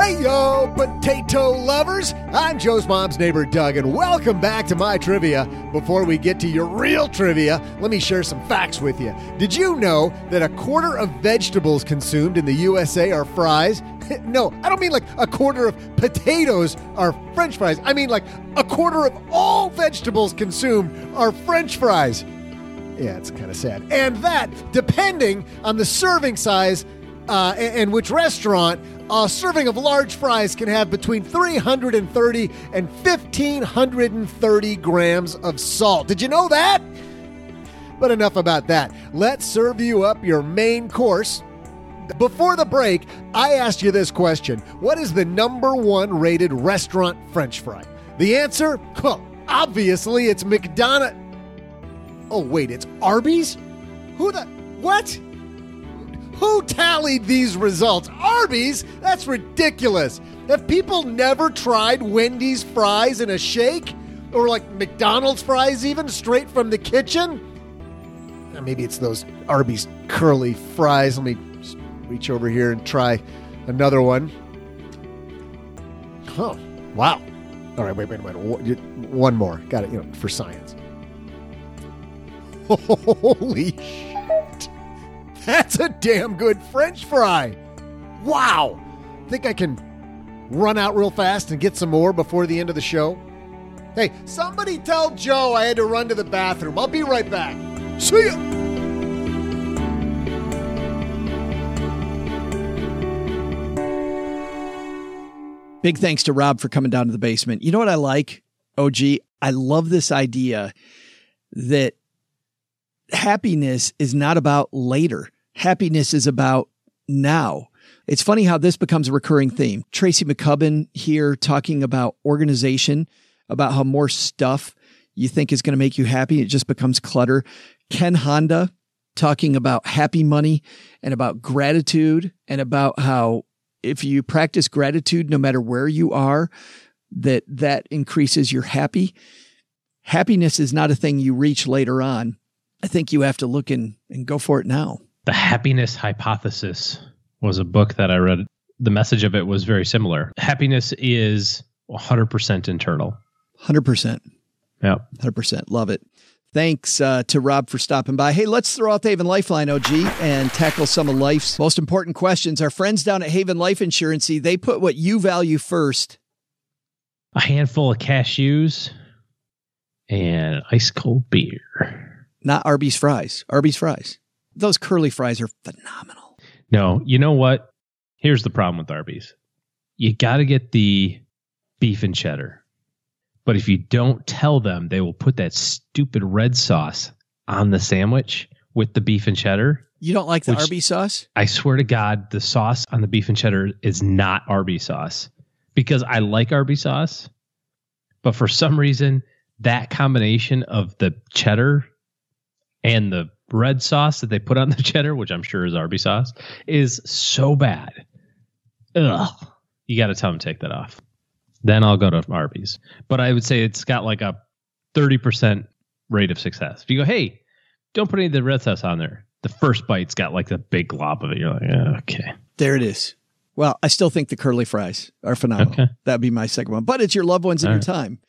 Hey yo, potato lovers! I'm Joe's mom's neighbor Doug, and welcome back to my trivia. Before we get to your real trivia, let me share some facts with you. Did you know that a quarter of vegetables consumed in the USA are fries? no, I don't mean like a quarter of potatoes are french fries. I mean like a quarter of all vegetables consumed are french fries. Yeah, it's kind of sad. And that, depending on the serving size uh, and, and which restaurant, a serving of large fries can have between 330 and 1530 grams of salt. Did you know that? But enough about that. Let's serve you up your main course. Before the break, I asked you this question What is the number one rated restaurant french fry? The answer? Well, obviously, it's McDonald's. Oh, wait, it's Arby's? Who the. What? Who tallied these results? Arby's? That's ridiculous. Have people never tried Wendy's fries in a shake? Or like McDonald's fries, even straight from the kitchen? Maybe it's those Arby's curly fries. Let me reach over here and try another one. Oh, wow. All right, wait, wait, wait. One more. Got it, you know, for science. Holy. That's a damn good french fry. Wow. Think I can run out real fast and get some more before the end of the show? Hey, somebody tell Joe I had to run to the bathroom. I'll be right back. See ya. Big thanks to Rob for coming down to the basement. You know what I like, OG? I love this idea that happiness is not about later. Happiness is about now. It's funny how this becomes a recurring mm-hmm. theme. Tracy McCubbin here talking about organization, about how more stuff you think is going to make you happy, it just becomes clutter. Ken Honda talking about happy money and about gratitude and about how if you practice gratitude no matter where you are, that that increases your happy. Happiness is not a thing you reach later on. I think you have to look in and go for it now. The Happiness Hypothesis was a book that I read. The message of it was very similar. Happiness is 100% internal. 100%. Yeah. 100%. Love it. Thanks uh, to Rob for stopping by. Hey, let's throw out the Haven Lifeline, OG, and tackle some of life's most important questions. Our friends down at Haven Life Insurance, they put what you value first. A handful of cashews and ice cold beer. Not Arby's fries. Arby's fries. Those curly fries are phenomenal. No, you know what? Here's the problem with Arby's. You got to get the beef and cheddar. But if you don't tell them, they will put that stupid red sauce on the sandwich with the beef and cheddar. You don't like the Arby's sauce? I swear to God, the sauce on the beef and cheddar is not Arby's sauce because I like Arby's sauce, but for some reason, that combination of the cheddar and the red sauce that they put on the cheddar, which I'm sure is Arby's sauce, is so bad. Ugh. You got to tell them to take that off. Then I'll go to Arby's. But I would say it's got like a 30% rate of success. If you go, hey, don't put any of the red sauce on there, the first bite's got like the big glob of it. You're like, yeah, okay. There it is. Well, I still think the curly fries are phenomenal. Okay. That'd be my second one. But it's your loved ones and All your time.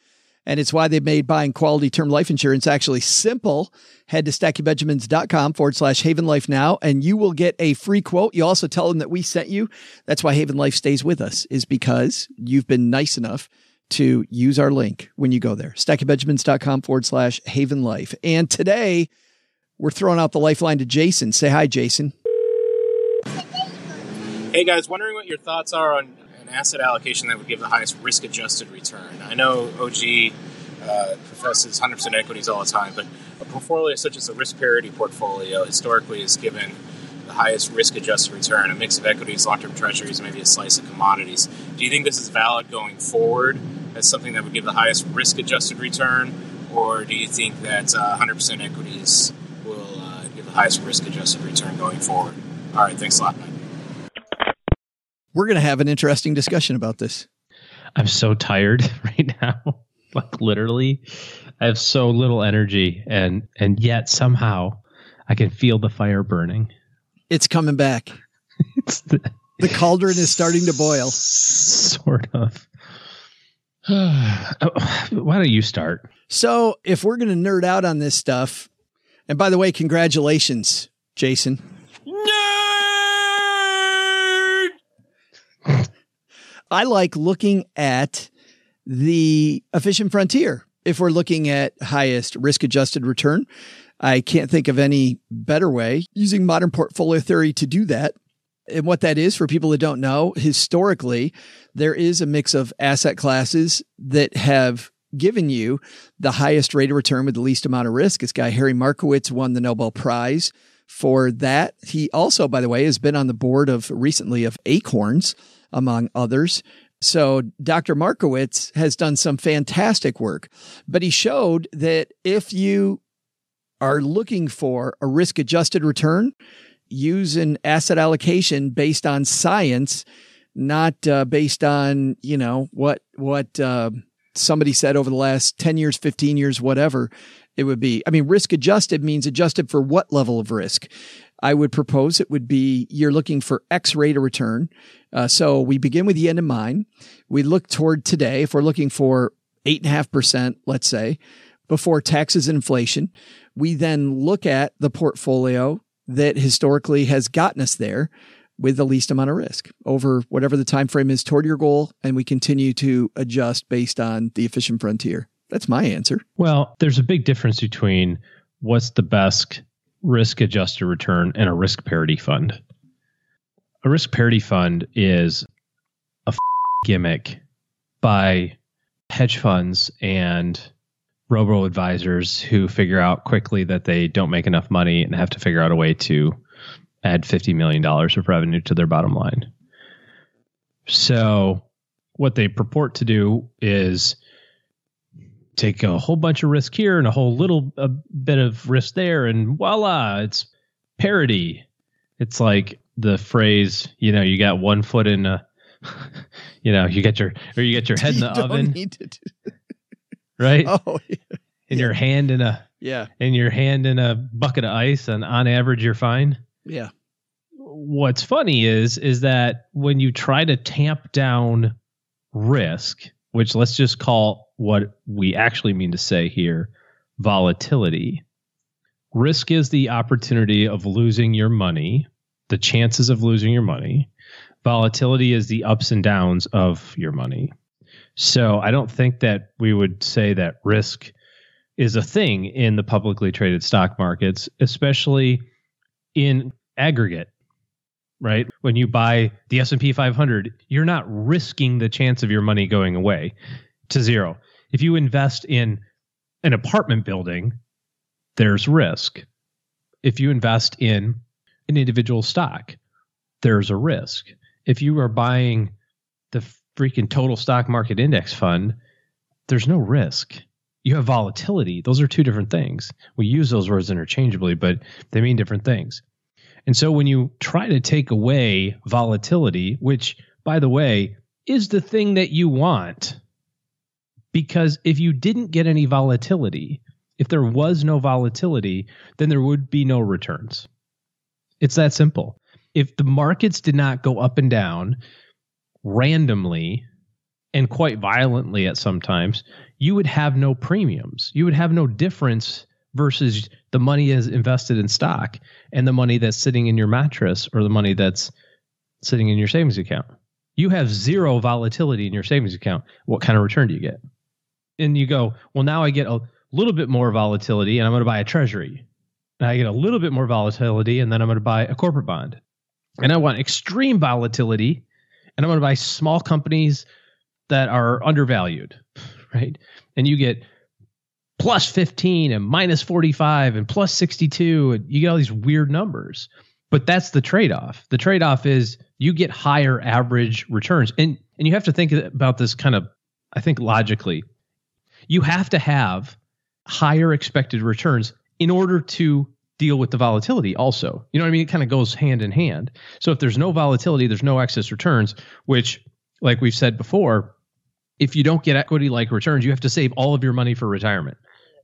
And it's why they've made buying quality term life insurance actually simple. Head to stackingbenjamins.com forward slash Haven Life now, and you will get a free quote. You also tell them that we sent you. That's why Haven Life stays with us, is because you've been nice enough to use our link when you go there. Stackingbenjamins.com forward slash Haven Life. And today, we're throwing out the lifeline to Jason. Say hi, Jason. Hey guys, wondering what your thoughts are on asset allocation that would give the highest risk adjusted return. I know OG uh, professes 100% equities all the time, but a portfolio such as a risk parity portfolio historically has given the highest risk adjusted return, a mix of equities, long term treasuries, maybe a slice of commodities. Do you think this is valid going forward as something that would give the highest risk adjusted return, or do you think that uh, 100% equities will uh, give the highest risk adjusted return going forward? All right, thanks a lot, man. We're going to have an interesting discussion about this. I'm so tired right now. like literally, I have so little energy, and and yet somehow I can feel the fire burning. It's coming back. It's the, The cauldron is starting to boil. sort of. Oh, Why don't you start? So, if we're going to nerd out on this stuff, and by the way, congratulations, Jason. I like looking at the efficient frontier. If we're looking at highest risk adjusted return, I can't think of any better way using modern portfolio theory to do that. And what that is for people that don't know, historically, there is a mix of asset classes that have given you the highest rate of return with the least amount of risk. This guy, Harry Markowitz, won the Nobel Prize for that. He also, by the way, has been on the board of recently of Acorns, among others. So Dr. Markowitz has done some fantastic work, but he showed that if you are looking for a risk adjusted return, use an asset allocation based on science, not uh, based on, you know, what, what, uh, somebody said over the last 10 years, 15 years, whatever it would be. I mean, risk adjusted means adjusted for what level of risk? I would propose it would be you're looking for X rate of return. Uh, so we begin with the end in mind. We look toward today. If we're looking for eight and a half percent, let's say, before taxes and inflation, we then look at the portfolio that historically has gotten us there with the least amount of risk over whatever the time frame is toward your goal, and we continue to adjust based on the efficient frontier. That's my answer. Well, there's a big difference between what's the best risk adjusted return and a risk parity fund. A risk parity fund is a f- gimmick by hedge funds and robo advisors who figure out quickly that they don't make enough money and have to figure out a way to add $50 million of revenue to their bottom line. So, what they purport to do is take a whole bunch of risk here and a whole little a bit of risk there, and voila, it's parity. It's like the phrase, you know, you got one foot in a, you know, you get your or you get your head in the oven, need to do- right? Oh, and your hand in a yeah. and your hand in a bucket of ice, and on average, you're fine. Yeah. what's funny is is that when you try to tamp down risk, which let's just call what we actually mean to say here volatility. Risk is the opportunity of losing your money, the chances of losing your money. Volatility is the ups and downs of your money. So I don't think that we would say that risk is a thing in the publicly traded stock markets, especially in aggregate right when you buy the s&p 500 you're not risking the chance of your money going away to zero if you invest in an apartment building there's risk if you invest in an individual stock there's a risk if you are buying the freaking total stock market index fund there's no risk You have volatility. Those are two different things. We use those words interchangeably, but they mean different things. And so when you try to take away volatility, which, by the way, is the thing that you want, because if you didn't get any volatility, if there was no volatility, then there would be no returns. It's that simple. If the markets did not go up and down randomly and quite violently at sometimes, you would have no premiums. You would have no difference versus the money is invested in stock and the money that's sitting in your mattress or the money that's sitting in your savings account. You have zero volatility in your savings account. What kind of return do you get? And you go, well, now I get a little bit more volatility and I'm going to buy a treasury. And I get a little bit more volatility and then I'm going to buy a corporate bond. And I want extreme volatility and I'm going to buy small companies that are undervalued, right? And you get plus 15 and minus 45 and plus 62 and you get all these weird numbers. But that's the trade-off. The trade-off is you get higher average returns. And and you have to think about this kind of I think logically. You have to have higher expected returns in order to deal with the volatility also. You know what I mean? It kind of goes hand in hand. So if there's no volatility, there's no excess returns, which like we've said before, if you don't get equity like returns, you have to save all of your money for retirement.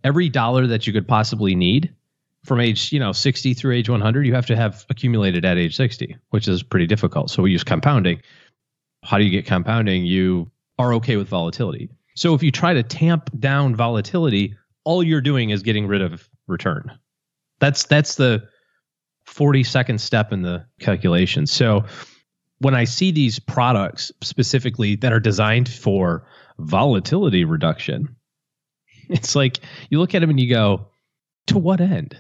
Every dollar that you could possibly need from age, you know, 60 through age 100, you have to have accumulated at age 60, which is pretty difficult. So we use compounding. How do you get compounding? You are okay with volatility. So if you try to tamp down volatility, all you're doing is getting rid of return. That's that's the 40 second step in the calculation. So when I see these products specifically that are designed for volatility reduction, it's like you look at them and you go, to what end?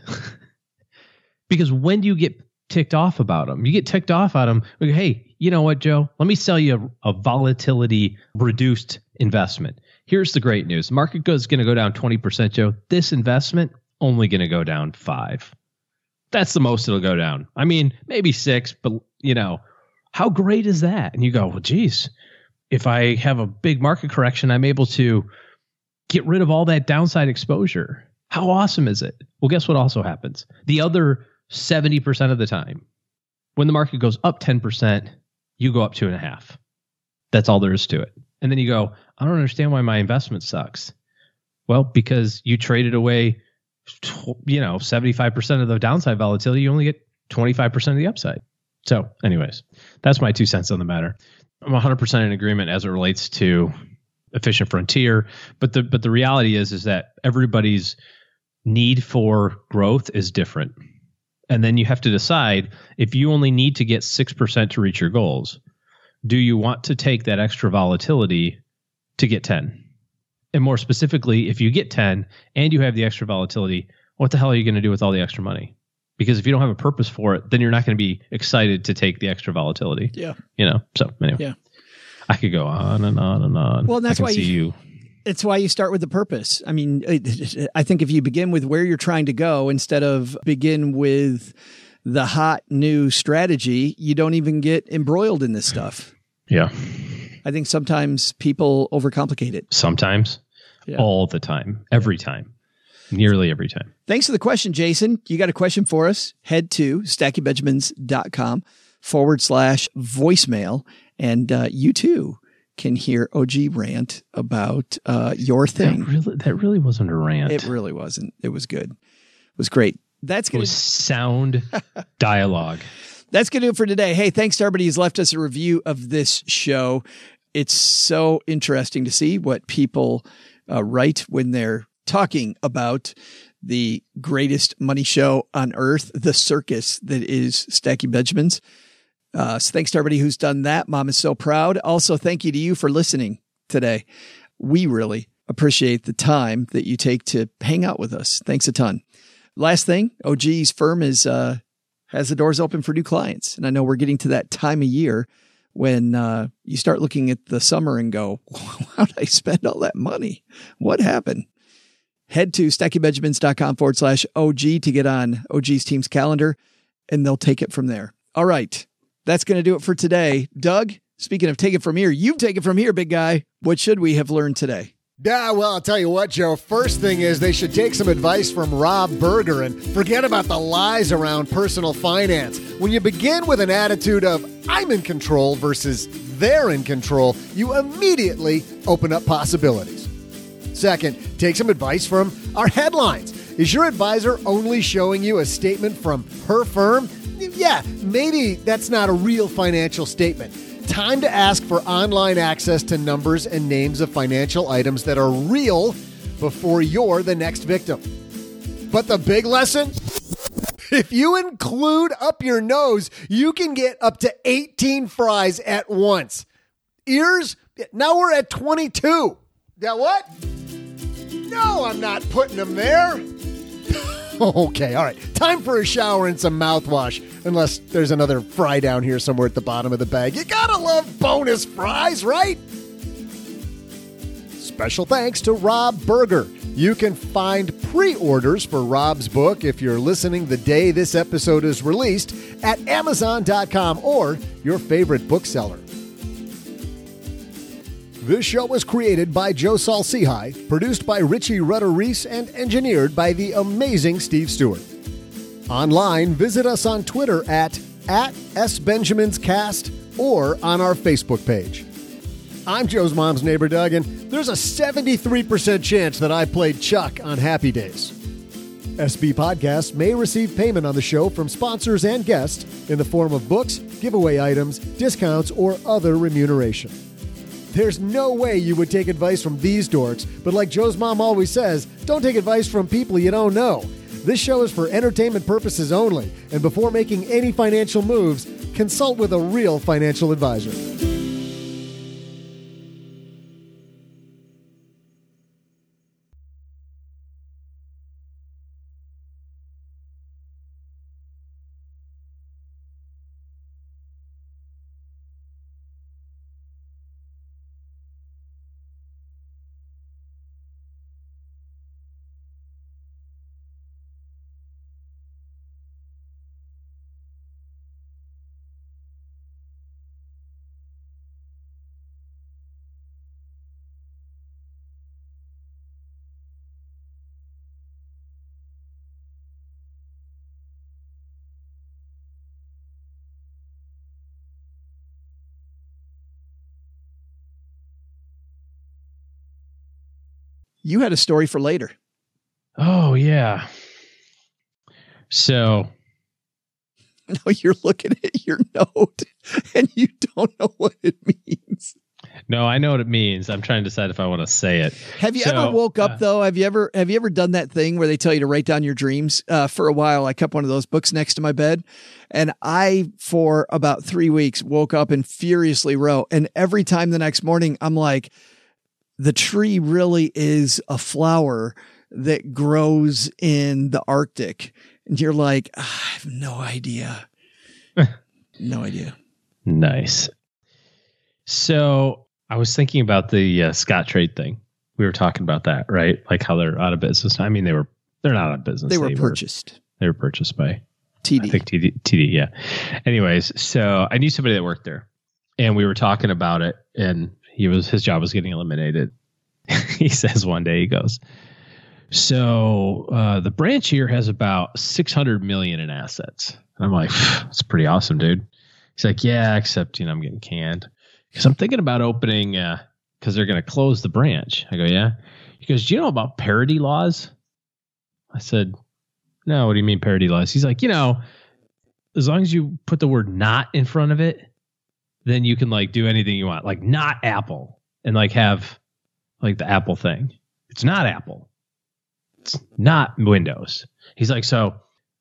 because when do you get ticked off about them? You get ticked off at them. Hey, you know what, Joe? Let me sell you a, a volatility reduced investment. Here's the great news. Market is going to go down 20%, Joe. This investment only going to go down 5. That's the most it'll go down. I mean, maybe 6, but you know, how great is that? And you go, "Well, geez, if I have a big market correction, I'm able to get rid of all that downside exposure. How awesome is it? Well, guess what also happens? The other 70% of the time, when the market goes up 10%, you go up two and a half. That's all there is to it. And then you go, I don't understand why my investment sucks. Well, because you traded away, you know, 75% of the downside volatility, you only get 25% of the upside. So, anyways, that's my two cents on the matter. I'm 100% in agreement as it relates to efficient frontier, but the but the reality is is that everybody's need for growth is different. And then you have to decide if you only need to get 6% to reach your goals, do you want to take that extra volatility to get 10? And more specifically, if you get 10 and you have the extra volatility, what the hell are you going to do with all the extra money? Because if you don't have a purpose for it, then you're not going to be excited to take the extra volatility. Yeah. You know. So anyway. Yeah. I could go on and on and on. Well, that's I can why see you- you It's why you start with the purpose. I mean, I think if you begin with where you're trying to go instead of begin with the hot new strategy, you don't even get embroiled in this stuff. Yeah. I think sometimes people overcomplicate it. Sometimes. Yeah. All the time. Every time. Nearly every time. Thanks for the question, Jason. You got a question for us? Head to stackingbenjamins.com forward slash voicemail. And uh, you too can hear OG rant about uh, your thing. That really that really wasn't a rant. It really wasn't. It was good. It was great. That's It going was to sound dialogue. That's going to do it for today. Hey, thanks to everybody who's left us a review of this show. It's so interesting to see what people uh, write when they're talking about the greatest money show on earth, the circus that is Stacking Benjamins. Uh, so thanks to everybody who's done that. Mom is so proud. Also, thank you to you for listening today. We really appreciate the time that you take to hang out with us. Thanks a ton. Last thing, OG's firm is uh, has the doors open for new clients, and I know we're getting to that time of year when uh, you start looking at the summer and go, "How did I spend all that money? What happened?" Head to stackingbenjamins.com forward slash OG to get on OG's team's calendar, and they'll take it from there. All right, that's going to do it for today. Doug, speaking of take it from here, you take it from here, big guy. What should we have learned today? Yeah, well, I'll tell you what, Joe. First thing is they should take some advice from Rob Berger and forget about the lies around personal finance. When you begin with an attitude of, I'm in control versus they're in control, you immediately open up possibilities. Second, take some advice from our headlines. Is your advisor only showing you a statement from her firm? Yeah, maybe that's not a real financial statement. Time to ask for online access to numbers and names of financial items that are real before you're the next victim. But the big lesson? If you include up your nose, you can get up to 18 fries at once. Ears? Now we're at 22. Now what? No, I'm not putting them there. okay, all right. Time for a shower and some mouthwash. Unless there's another fry down here somewhere at the bottom of the bag. You gotta love bonus fries, right? Special thanks to Rob Berger. You can find pre orders for Rob's book if you're listening the day this episode is released at Amazon.com or your favorite bookseller. This show was created by Joe Saul-Sehy, produced by Richie Rudder Reese, and engineered by the amazing Steve Stewart. Online, visit us on Twitter at, at SBenjaminsCast or on our Facebook page. I'm Joe's mom's neighbor, Doug, and there's a 73% chance that I played Chuck on Happy Days. SB Podcasts may receive payment on the show from sponsors and guests in the form of books, giveaway items, discounts, or other remuneration. There's no way you would take advice from these dorks, but like Joe's mom always says, don't take advice from people you don't know. This show is for entertainment purposes only, and before making any financial moves, consult with a real financial advisor. You had a story for later. Oh yeah. So No, you're looking at your note and you don't know what it means. no, I know what it means. I'm trying to decide if I want to say it. Have you So, ever woke up uh, though? Have you ever have you ever done that thing where they tell you to write down your dreams? Uh, for a while, I kept one of those books next to my bed, and I for about three weeks woke up and furiously wrote. And every time the next morning, I'm like, the tree really is a flower that grows in the Arctic, and you're like, "Ah, I have no idea, no idea. Nice. So I was thinking about the uh, Scottrade thing. We were talking about that, right? Like how they're out of business. I mean, they were they're not out of business. They were purchased. they were purchased by I TD. think TD, TD. Yeah. Anyways, so I knew somebody that worked there, and we were talking about it, and he was his job was getting eliminated. he says one day he goes, so uh, the branch here has about six hundred million in assets. And I'm like, that's pretty awesome, dude. He's like, yeah, except you know I'm getting canned because I'm thinking about opening because they're going to close the branch. I go, yeah. He goes, do you know about parity laws? I said, no. What do you mean parity laws? He's like, you know, as long as you put the word "not" in front of it, then you can like do anything you want, like not Apple, and like have like the Apple thing. It's not Apple. It's not Windows. He's like, so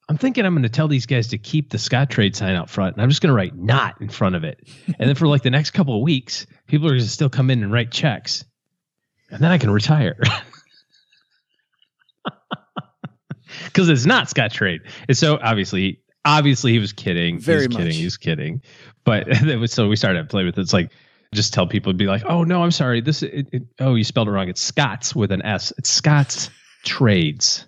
I'm thinking I'm going to tell these guys to keep the Scottrade sign out front, and I'm just going to write "not" in front of it, and then for like the next couple of weeks, people are going to still come in and write checks, and then I can retire. Because it's not Scottrade. And so obviously, obviously he was kidding. Very he was kidding. He was kidding. But was, so we started to play with it. It's like just tell people be like, oh no, I'm sorry. This it, it, oh you spelled it wrong. It's Scott's with an S. It's Scott's Trades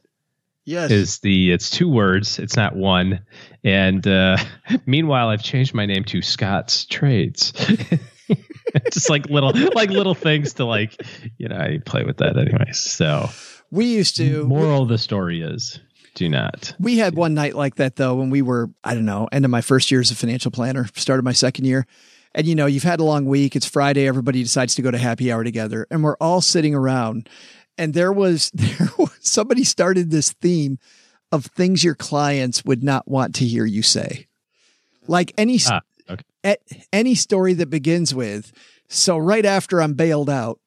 Yes. is the it's two words. It's not one. And uh, meanwhile, I've changed my name to Scott's Trades. just like little like little things to like you know I play with that anyway. So We used to moral of the story is do not. We had one night like that though when we were, I don't know, end of my first year as a financial planner, started my second year. And you know, you've had a long week. It's Friday. Everybody decides to go to happy hour together and we're all sitting around. And there was, there was somebody started this theme of things your clients would not want to hear you say. Like any, Ah, okay. a- any story that begins with, so right after I'm bailed out,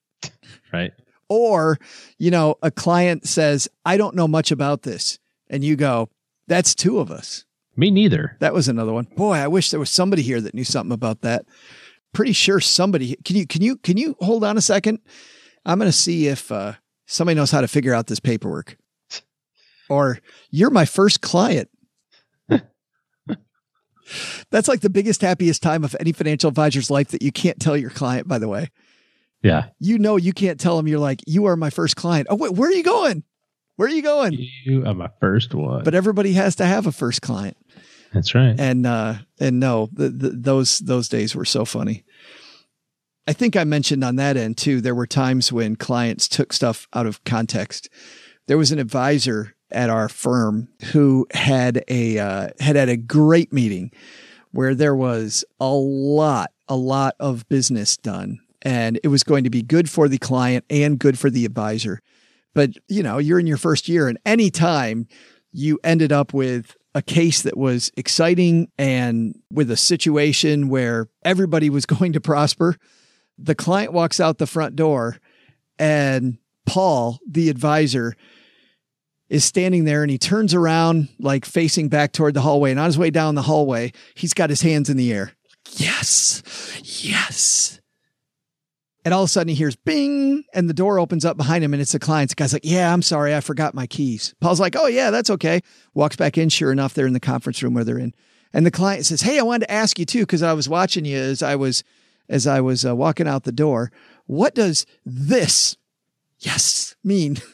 Right. or, you know, a client says, I don't know much about this. And you go, that's two of us. Me neither. That was another one. Boy, I wish there was somebody here that knew something about that. Pretty sure somebody can you can you can you hold on a second? I'm going to see if uh, somebody knows how to figure out this paperwork. Or you're my first client. That's like the biggest happiest time of any financial advisor's life that you can't tell your client by the way. Yeah. You know you can't tell them you're like you are my first client. Oh wait, where are you going? Where are you going? You are my first one. But everybody has to have a first client. That's right. and uh and no the, the, those those days were so funny i think i mentioned on that end too there were times when clients took stuff out of context there was an advisor at our firm who had a uh, had had a great meeting where there was a lot a lot of business done and it was going to be good for the client and good for the advisor but you know you're in your first year and any time you ended up with a case that was exciting and with a situation where everybody was going to prosper. The client walks out the front door and Paul, the advisor, is standing there and he turns around, like facing back toward the hallway. And on his way down the hallway, he's got his hands in the air. Yes, yes. And all of a sudden he hears bing and the door opens up behind him and it's the client. The guy's like, Yeah, I'm sorry. I forgot my keys. Paul's like, Oh, yeah, that's okay. Walks back in. Sure enough, they're in the conference room where they're in. And the client says, Hey, I wanted to ask you too, because I was watching you as I was as I was uh, walking out the door. What does this yes mean?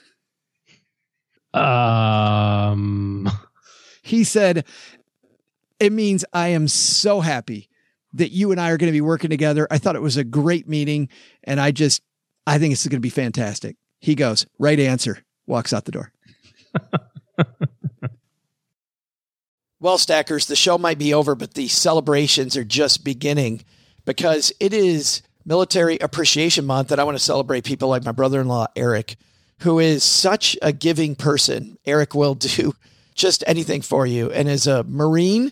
Um He said, It means I am so happy that you and I are going to be working together. I thought it was a great meeting. And I just, I think it's going to be fantastic. He goes, Right answer, walks out the door. well, Stackers, the show might be over, but the celebrations are just beginning because it is Military Appreciation Month. And I want to celebrate people like my brother in law, Eric, who is such a giving person. Eric will do just anything for you. And as a Marine,